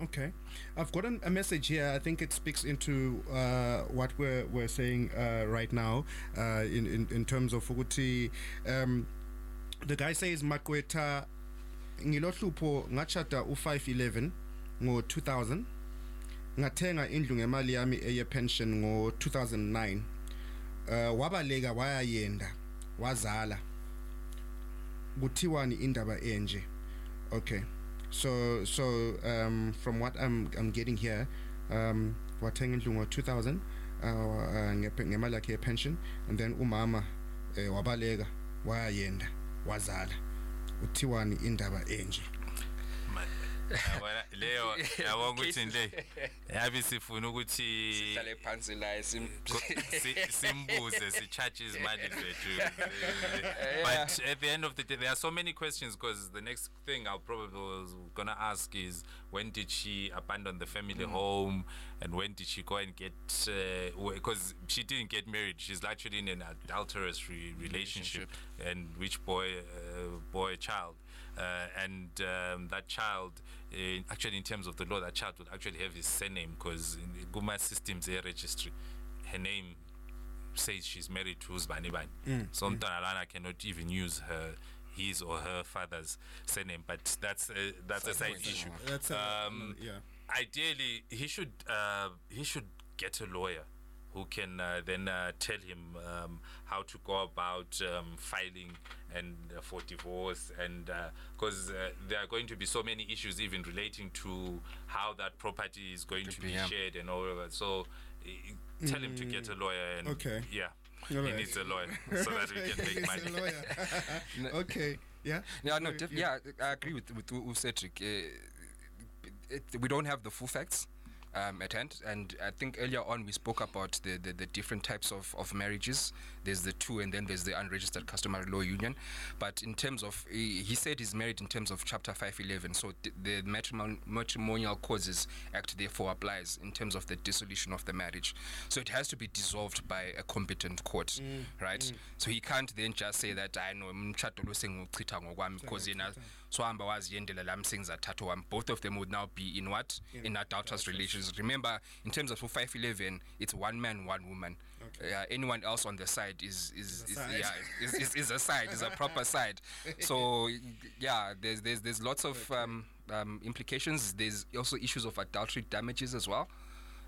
Okay, I've got an, a message here. I think it speaks into uh, what we're we're saying uh, right now uh, in, in in terms of ukuthi. Um, the guy says Makweta ngilohlupho ngachata u511 ngo 2000 ngathenga indlu ngemali yami eye pension ngo 2009 uh, wabaleka wayayenda wazala. Kuthiwani indaba enje? Okay. So so um, from what I'm I'm getting here um wathenga indlu ngo 2000 uh, ngemali yakhe pension and then umama eh, wabaleka wayayenda wazala. Uthiwani indaba enje Yabona, leyo yabona ukuthi yabe sifuna ukuthi phansi la sim- Ko- si- simbuze zethu but at the end of the day there are so many questions because the next thing i'll probably was gonna ask is when did she abandon the family home? And when did she go and get because she didn't get married. She's actually in an adulterous re- relationship, and which boy uh, boy child? Uh, and um, that child uh, actually in terms of the law that child would actually have his surname because in the Guma systems air registry her name says she's married to Uzbani Bani. So Mtwana Lana cannot even use her his or her father's surname, but that's a, that's a side issue. That's a- um, yeah. Ideally, he should uh, he should get a lawyer who can uh, then uh, tell him um, how to go about um, filing and uh, for divorce and because uh, there are going to be so many issues even relating to how that property is going to be yeah. shared and all of that so uh, tell him to get a lawyer and Okay. yeah All he right. needs a lawyer so that we can make He's a money lawyer. okay yeah Yeah, no, Sorry, def- you- yeah, I agree with with, with Cedric. Uh, it, we don't have the full facts. Um, at hand. And I think earlier on we spoke about the, the, the different types of, of marriages. There's the two, and then there's the unregistered customary law union. But in terms of, he, he said he's married in terms of Chapter 511. So th- the matrimon- Matrimonial Causes Act therefore applies in terms of the dissolution of the marriage. So it has to be dissolved by a competent court, right? So he can't then just say that I know umtshato lo sengiwuchitha ngokwami because yena so hamba waziyendela lami sengizathatha wami both of them would now be in what? In adulterous relations. Remember in terms of 511 it's one man one woman. Uh, anyone else on the side is is, is, side. yeah is, is, is a side is a proper side. So yeah there's there's there's lots of um, um, implications. There's also issues of adultery damages as well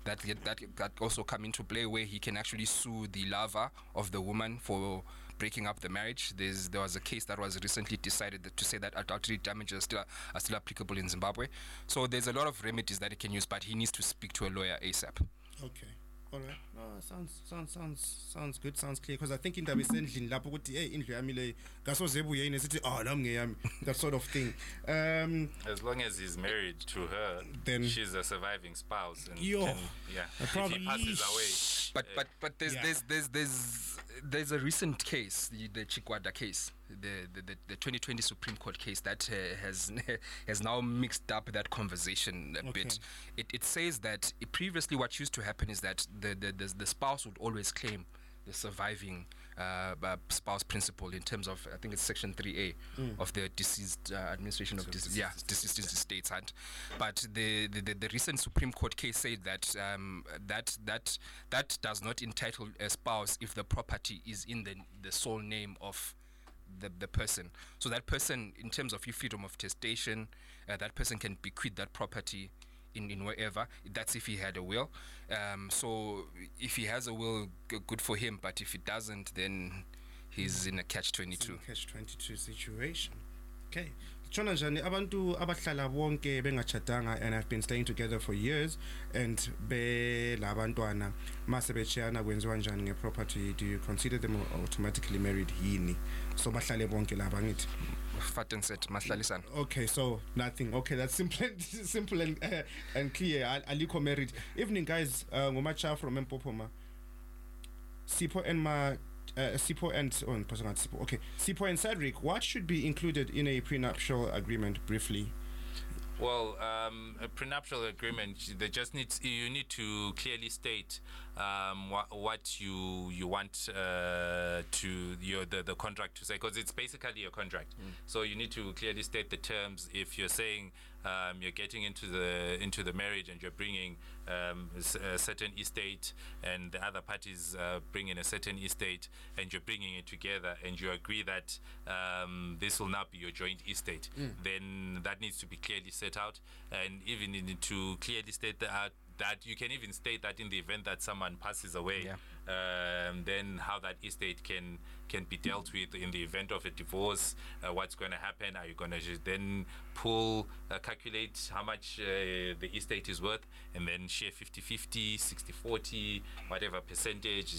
that that that also come into play where he can actually sue the lover of the woman for breaking up the marriage. There's there was a case that was recently decided that, to say that adultery damages still are still applicable in Zimbabwe. So there's a lot of remedies that he can use, but he needs to speak to a lawyer ASAP. Okay. All right. No, sounds sounds sounds sounds good. Sounds clear because I think indaba isendlini lapho ukuthi hey indlu yami le ngasoze ebuye yini sithi ah nami ngeyami that sort of thing. Um As long as he's married to her, Then- she's a surviving spouse. And Yo. can, yeah, if probably- he passes away, But but but there's Yeah. there's there's there's there's a recent case, the, the Chikwada case, the, the the the 2020 Supreme Court case that uh, has has now mixed up that conversation a bit. It it says that previously what used to happen is that the the the, the spouse would always claim the surviving uh, uh, spouse principle in terms of I think it's section 3A of the deceased uh, administration of deceased, yeah deceased estates act but the, the, the, the recent Supreme Court case said that um, that that that does not entitle a spouse if the property is in the the sole name of the, the person. So that person in terms of your freedom of testation uh, that person can bequeath that property in, in wherever. That's if he had a will. Um, so if he has a will g- good for him. But if he doesn't then he's in a catch 22 catch 22 situation. Okay. Tshona njani abantu abahlala bonke bengachadanga and I've been staying together for years and be labantwana mase bechiyana kwenziwa njani ngeproperty do you consider them automatically married yini so bahlale bonke laba ngithi fat and set mahlalisana Okay, so nothing. Okay, that's simple, and simple and uh, and clear. Al- Aliko married. Evening, guys. Uh, Ngomacha from Mpopoma. Sipho and ma. Uh, Sipho and oh, no, not Sipho. Okay, Sipho and Cedric. What should be included in a prenuptial agreement? Briefly. Well, um, a prenuptial agreement, they just needs you need to clearly state um, what, what you you want uh, to your the, the contract to say because it's basically a contract. So you need to clearly state the terms. If you're saying um, you're getting into the into the marriage and you're bringing um, a certain estate and the other parties uh, bring in a certain estate and you're bringing it together and you agree that um, this will now be your joint estate, then that needs to be clearly set out and even to clearly state that. That you can even state that in the event that someone passes away, Yeah. um, then how that estate can can be dealt with in the event of a divorce. Uh, what's going to happen? Are you going to then pull, uh, calculate how much uh, the estate is worth, and then share 50-50, 60-40, whatever percentage?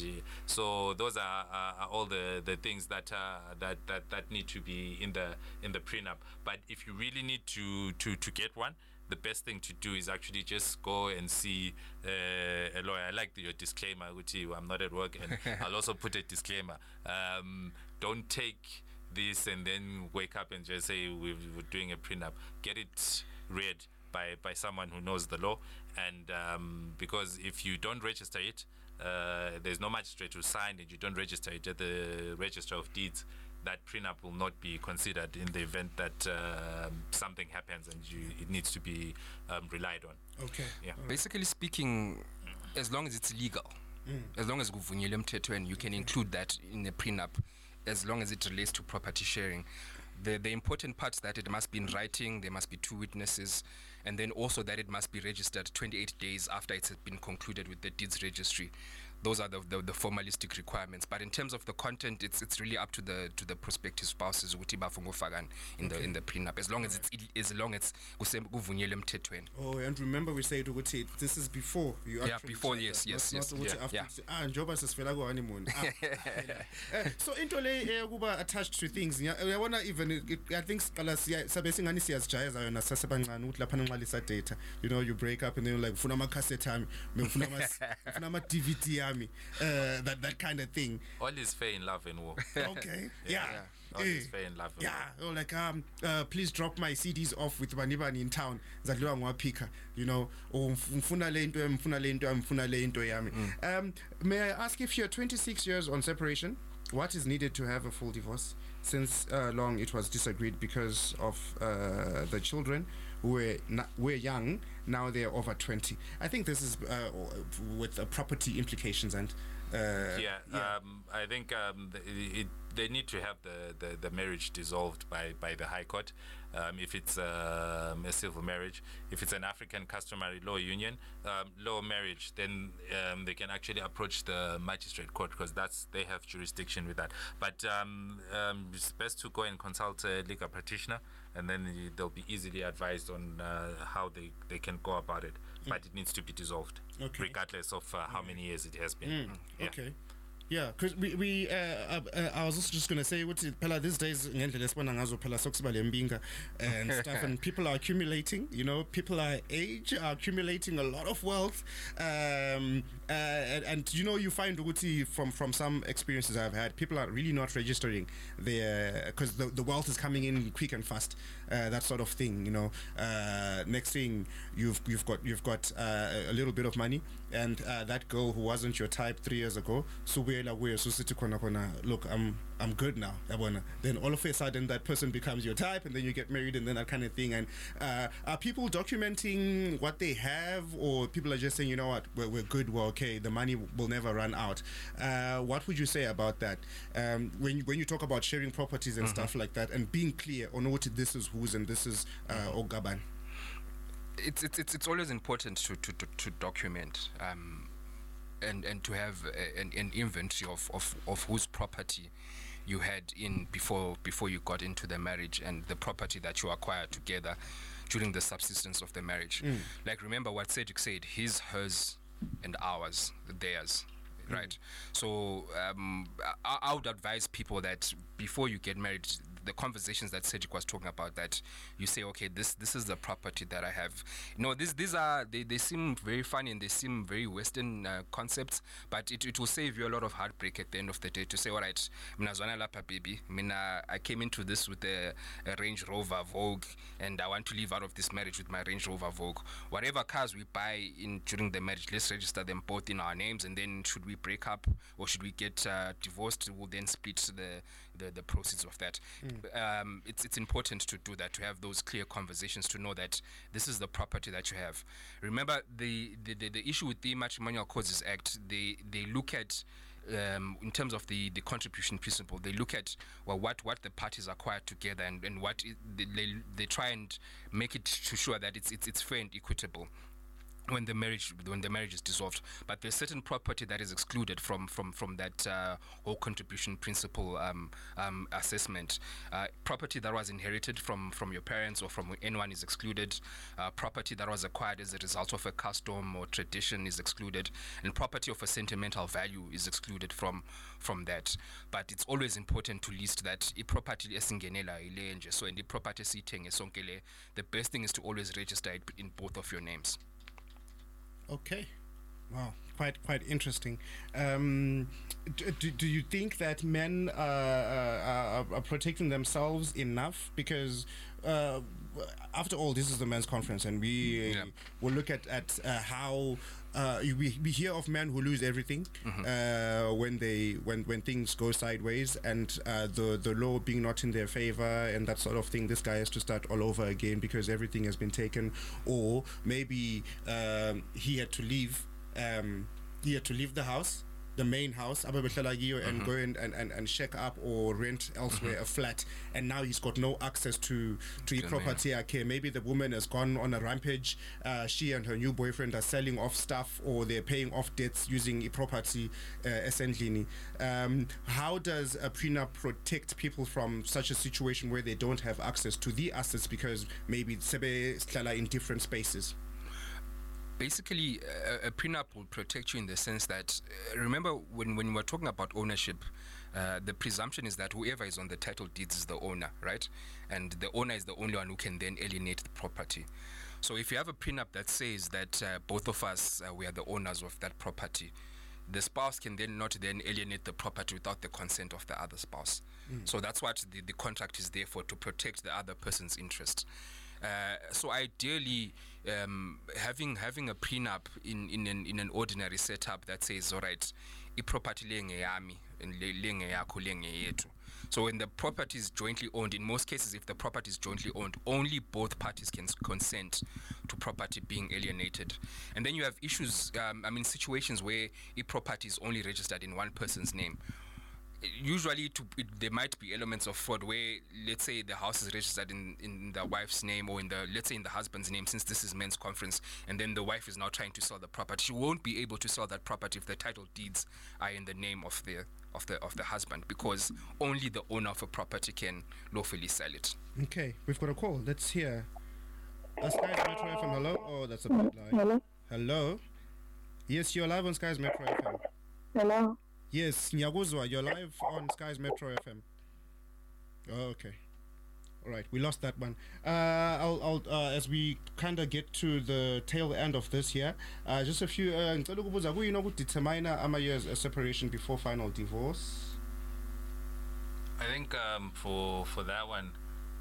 So those are, are, are all the, the things that uh, that that that need to be in the in the prenup. But if you really need to to to get one the best thing to do is actually just go and see uh, a lawyer. I like your disclaimer, Uti, I'm not at work, and I'll also put a disclaimer. Um, don't take this and then wake up and just say we're, we're doing a prenup. Get it read by, by someone who knows the law, and um, because if you don't register it, uh, there's no magistrate who signed it. you don't register it at the register of deeds that prenup will not be considered in the event that um something happens and you, it needs to be um, relied on. Okay. Yeah. basically speaking as long as it's legal as long as kuvunyelwe emthethweni you can include that in the prenup as long as it relates to property sharing the, the important part is that it must be in writing there must be two witnesses and then also that it must be registered 28 days after it has been concluded with the deeds registry those are the, the, the formalistic requirements. But in terms of the content, it's it's really up to the to the prospective spouses ukuthi bafuna ukufaka in the in the prenup as long as it's as long as kuvunyelwe emthethweni. Oh, and remember we said ukuthi this is before you Yeah, before, yes, that, yes, not, yes, Not yeah, after yeah. ah njoba sesivela ku honeymoon. Ah, eh, so into le kuba attached to things uyabona even I think siqala siya sabe singani siyazijayeza yona sasebancane ukuthi lapha nxalisa data you know you break up and then like ufuna ama cassette ami ngifuna ama ngifuna ama DVD yami uh, that that kind of thing. All is fair in love and war. okay yeah, yeah. All Eh, is fair in love and yeah. or like um uh, please drop my CDs off with bani bani in town. Zadliwa ngwaphika you know. Or mf- ngifuna le into yami ngifuna le into yami ngifuna le into yami. Um may i ask if you're 26 years on separation? What is needed to have a full divorce since uh, long it was disagreed because of uh, the children? who were na- were young now they're over 20 i think this is uh, with uh, property implications and uh, yeah, Um, I think um, the, it, they need to have the, the, the marriage dissolved by, by the High Court. Um, if it's um, a civil marriage, if it's an African customary law union, um, law marriage, then um, they can actually approach the magistrate court because that's they have jurisdiction with that. But um, um, it's best to go and consult a legal practitioner, and then they'll be easily advised on uh, how they, they can go about it. But it needs to be dissolved, Okay. regardless of uh, how many years it has been. Yeah. Okay. Yeah, because we, we uh, uh, uh, I was also just going to say what phela these days ngendlela esibona ngazo phela sokusiba lembinga and stuff and people are accumulating, you know, people our age are accumulating a lot of wealth um, uh, and, and you know you find ukuthi from from some experiences I've had people are really not registering their because the, the wealth is coming in quick and fast uh, that sort of thing, you know. Uh, next thing you've you've got you've got uh, a little bit of money and uh, that girl who wasn't your type three years ago subuyela kuye susithi khona khona look i'm i'm good now yabona? Then all of a sudden that person becomes your type and then you get married and then that kind of thing. And uh, are people documenting what they have or people are just saying you know what? We're, we're good. We're okay. The money will never run out. Uh, what would you say about that? Um, when, when you talk about sharing properties and stuff like that and being clear on what this is whose and this is uh, ogaban. It's it's it's, it's always important to to, to, to document um, and and to have a, an, an inventory of, of, of whose property you had in before before you got into the marriage and the property that you acquired together during the subsistence of the marriage. Mm. Like remember what Cedric said, his, hers, and ours, theirs. Right. So um, I, I would advise people that before you get married, the conversations that Cedric was talking about, that you say, okay, this this is the property that I have. You know, these these are they, they seem very funny and they seem very Western uh, concepts, but it, it will save you a lot of heartbreak at the end of the day to say, all right, mina zwana lapha baby, mina I came into this with a, a Range Rover Vogue, and I want to leave out of this marriage with my Range Rover Vogue. Whatever cars we buy in during the marriage, let's register them both in our names, and then should we break up or should we get uh, divorced, we'll then split the, the, the proceeds of that. Um, it's, it's important to do that, to have those clear conversations, to know that this is the property that you have. Remember, the, the, the, the issue with the Matrimonial Causes Act, they, they look at um, in terms of the, the contribution principle, they look at well what, what the parties acquire together and, and what i they, they try and make it to sure that it's, it's, it's fair and equitable when the marriage when the marriage is dissolved. But there's certain property that is excluded from from from that uh, whole contribution principle um, um, assessment. Uh, property that was inherited from from your parents or from anyone is excluded. Uh, property that was acquired as a result of a custom or tradition is excluded. And property of a sentimental value is excluded from from that. But it's always important to list that nje so and i-property esiyithenge sonke le the best thing is to always register it in both of your names Okay. Wow, quite quite interesting. Um, do, do, you think that men uh, uh, are, are protecting themselves enough? Because uh, after all, this is the men's conference, and we Yeah. will look at at uh, how. Uh, we, we hear of men who lose everything uh, when they when, when things go sideways and uh, the the law being not in their favor and that sort of thing. This guy has to start all over again because everything has been taken, or maybe um, he had to leave. Um, he had to leave the house the main house ababehlala and go and, and, and, and shack up or rent elsewhere a flat. And now he's got no access to to the property yakhe maybe the woman has gone on a rampage. Uh, she and her new boyfriend are selling off stuff or they're paying off debts using a property uh, essentially. Um, how does a prenup protect people from such a situation where they don't have access to the assets because maybe sebe in different spaces basically a, a prenup will protect you in the sense that uh, remember when when we're talking about ownership uh, the presumption is that whoever is on the title deeds is the owner right? And the owner is the only one who can then alienate the property. So if you have a prenup that says that uh, both of us uh, we are the owners of that property the spouse can then not then alienate the property without the consent of the other spouse. So that's what the, the contract is there for to protect the other person's interest. Uh, so ideally, um, having having a prenup in in an, in an ordinary setup that says, all right, i-property le ngeyami and. So when the property is jointly owned, in most cases, if the property is jointly owned, only both parties can consent to property being alienated. And then you have issues, um, I mean, situations where a property is only registered in one person's name usually to it, there might be elements of fraud where let's say the house is registered in, in the wife's name or in the let's say in the husband's name since this is men's conference and then the wife is now trying to sell the property. She won't be able to sell that property if the title deeds are in the name of the of the of the husband because only the owner of a property can lawfully sell it. Okay we've got a call. Let's hear. Uh, Skyz Metro FM hello? Oh that's a bad line Hello. hello? Yes you're live on Skyz Metro FM Hello. Yes, Nyaguzwa, you're live on Skyz Metro FM. Oh, okay. All right, we lost that one. Uh, I'll, I'll uh, as we kind of get to the tail end of this here, uh, just a few. Uh, ngicela ukubuza, kuyini okudetermine ama years a separation before final divorce? I think um, for for that one,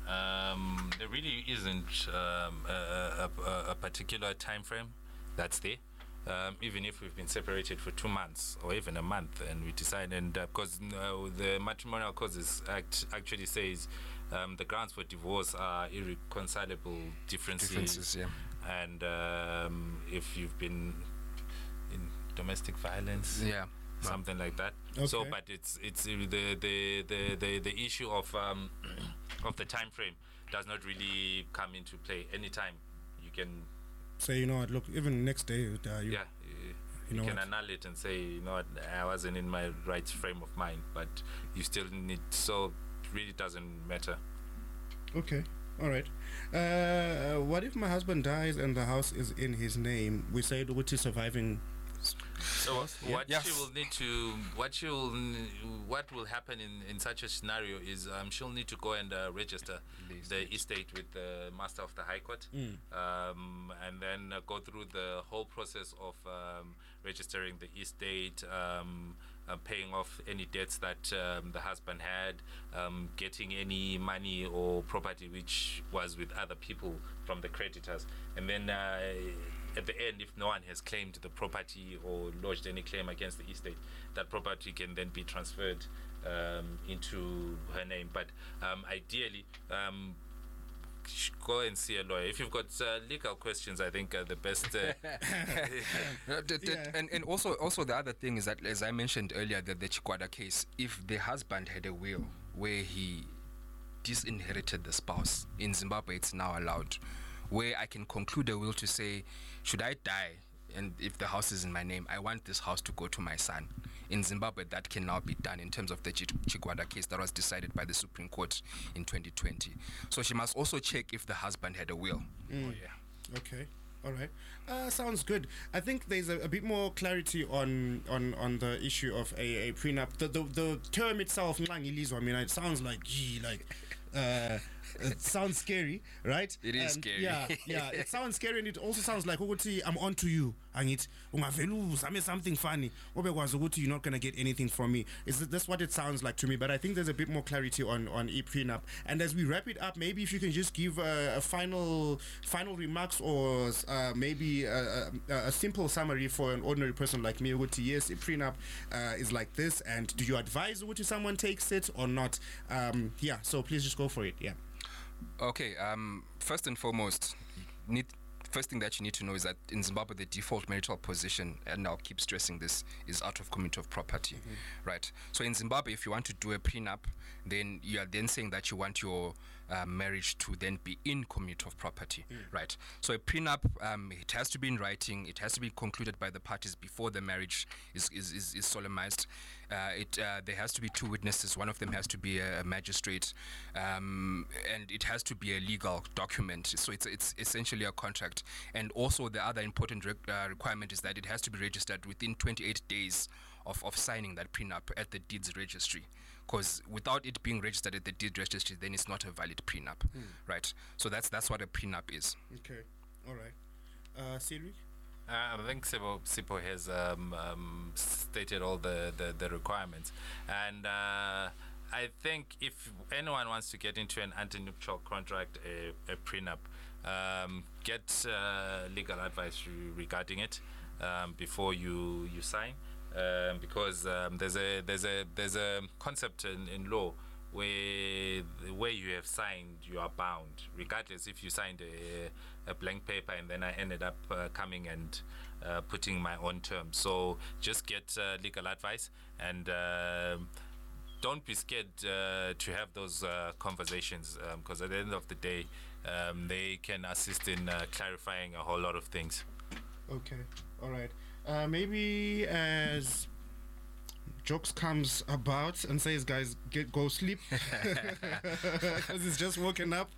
um, there really isn't um, a, a- a particular time frame that's there. Um, even if we've been separated for two months or even a month, and we decide, and because uh, the matrimonial causes act actually says um, the grounds for divorce are irreconcilable differences, differences yeah and um, if you've been in domestic violence, yeah something like that. So, but it's it's uh, the the the the, the issue of um, of the time frame does not really come into play. Anytime you can, Say, you know what? Look, even next day, uh, you, yeah, you, you know can what? annul it and say, you know, what, I wasn't in my right frame of mind, but you still need. So, it really doesn't matter. Okay. All right. Uh, what if my husband dies and the house is in his name? We say which is surviving. So what Yes. she will need to, what she will, what will happen in, in such a scenario is um, she'll need to go and uh, register The estate with the master of the High Court, um, and then uh, go through the whole process of um, registering the estate. Um, uh, paying off any debts that um, the husband had, um, getting any money or property which was with other people from the creditors, and then uh, at the end, if no one has claimed the property or lodged any claim against the estate, that property can then be transferred um, into her name. But um, ideally, um, go and see a lawyer. If you've got uh, legal questions, I think uh, the best. Uh, d- d- Yeah. and, and also also the other thing is that as I mentioned earlier that the Chikwada case if the husband had a will where he disinherited the spouse in Zimbabwe it's now allowed where I can conclude a will to say should I die and if the house is in my name I want this house to go to my son in Zimbabwe that can now be done in terms of the Chi- Chikwada case that was decided by the Supreme Court in 2020 so she must also check if the husband had a will oh yeah Okay. All right. Uh, sounds good. I think there's a, a bit more clarity on on on the issue of a, a prenup. The, the the term itself, ngangilizwa, I mean, it sounds like gee, like. Uh, it sounds scary, right? It is And scary. Yeah, yeah. It sounds scary, and it also sounds like ukuthi I'm on to you. Angithi ungavela uzame something funny. Obekwazi ukuthi you're not gonna get anything from me. Is that's what it sounds like to me? But I think there's a bit more clarity on on e prenup. And as we wrap it up, maybe if you can just give a, a final final remarks or uh, maybe a, a, a simple summary for an ordinary person like me. Ukuthi yes, e prenup uh, is like this, and do you advise ukuthi someone takes it or not? Um, yeah. So please just go for it. Yeah. Okay. Um. First and foremost, need first thing that you need to know is that in Zimbabwe, the default marital position, and I'll keep stressing this, is out of community of property, right? So in Zimbabwe, if you want to do a prenup, then you are then saying that you want your uh, marriage to then be in community of property, right? So a prenup, um, it has to be in writing. It has to be concluded by the parties before the marriage is is, is, is solemnized. Uh, it uh, there has to be two witnesses. One of them has to be a, a magistrate, um, and it has to be a legal document. So it's it's essentially a contract. And also the other important re- uh, requirement is that it has to be registered within 28 days of, of signing that prenup at the deeds registry. Because without it being registered at the deed registry, then it's not a valid prenup, right? So that's that's what a prenup is. Okay. All right. Uh, Cedric? Uh, I think Sipho, Sipho has um, um, stated all the, the, the requirements. And uh, I think if anyone wants to get into an anti-nuptial contract, a, a prenup, um, get uh, legal advice regarding it um, before you, you sign. Um, because um, there's a there's a there's a concept in, in law where the way you have signed you are bound regardless if you signed a, a blank paper and then I ended up uh, coming and uh, putting my own terms so just get uh, legal advice and um don't be scared uh, to have those uh, conversations because at the end of the day um, they can assist in uh, clarifying a whole lot of things Okay. All right. Uh, maybe as jokes comes about and says, "Guys, get go sleep," because he's just woken up.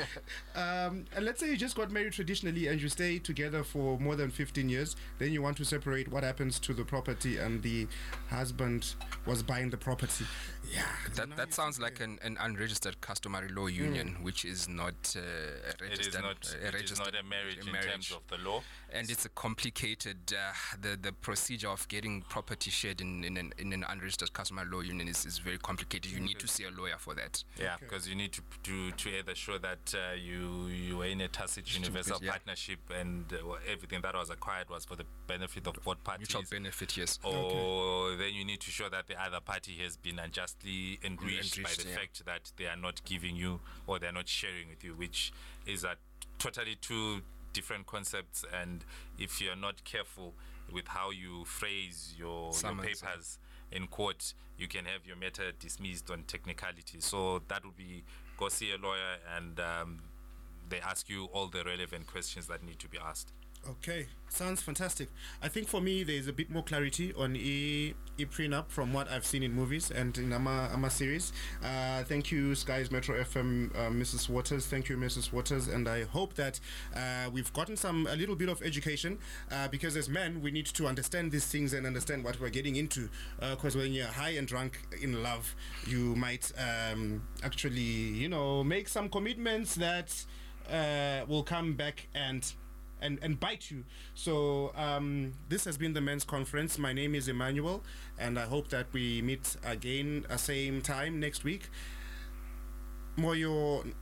um, and let's say you just got married traditionally and you stay together for more than fifteen years. Then you want to separate. What happens to the property? And the husband was buying the property. Yeah. That that sounds like an, an unregistered customary law union, which is not uh, a it registered. is not a it is not registered a marriage, in terms of the law and it's a complicated uh, the the procedure of getting property shared in in an, in an unregistered customary law union is, is very complicated you need to see a lawyer for that Yeah, Okay. because you need to to to either show that uh, you you were in a tacit universal yeah. partnership and uh, everything that was acquired was for the benefit of both parties. mutual benefit yes Or then you need to show that the other party has been unjustly enriched, by the yeah. fact that they are not giving you or they are not sharing with you, which is a totally two different concepts. And if you are not careful with how you phrase your, your papers in court, you can have your matter dismissed on technicality. So that would be go see a lawyer and um, they ask you all the relevant questions that need to be asked. Okay, sounds fantastic. I think for me, there's a bit more clarity on e, e prenup from what I've seen in movies and in Ama, Ama series. Uh, thank you, Skyz Metro FM, uh, Mrs. Waters. Thank you, Mrs. Waters. And I hope that uh, we've gotten some a little bit of education uh, because as men, we need to understand these things and understand what we're getting into. Because when you're high and drunk in love, you might um, actually, you know, make some commitments that uh, will come back and and, and bite you. So um, this has been the men's conference. My name is Emmanuel, and I hope that we meet again at the same time next week. Moyo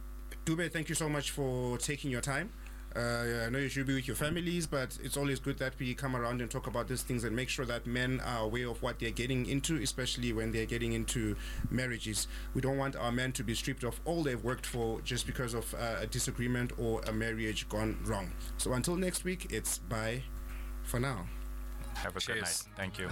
Dube, thank you so much for taking your time. Uh, I know you should be with your families, but it's always good that we come around and talk about these things and make sure that men are aware of what they're getting into, especially when they're getting into marriages. We don't want our men to be stripped of all they've worked for just because of uh, a disagreement or a marriage gone wrong. So until next week, it's bye for now. Have a good night. Cheers. Thank you.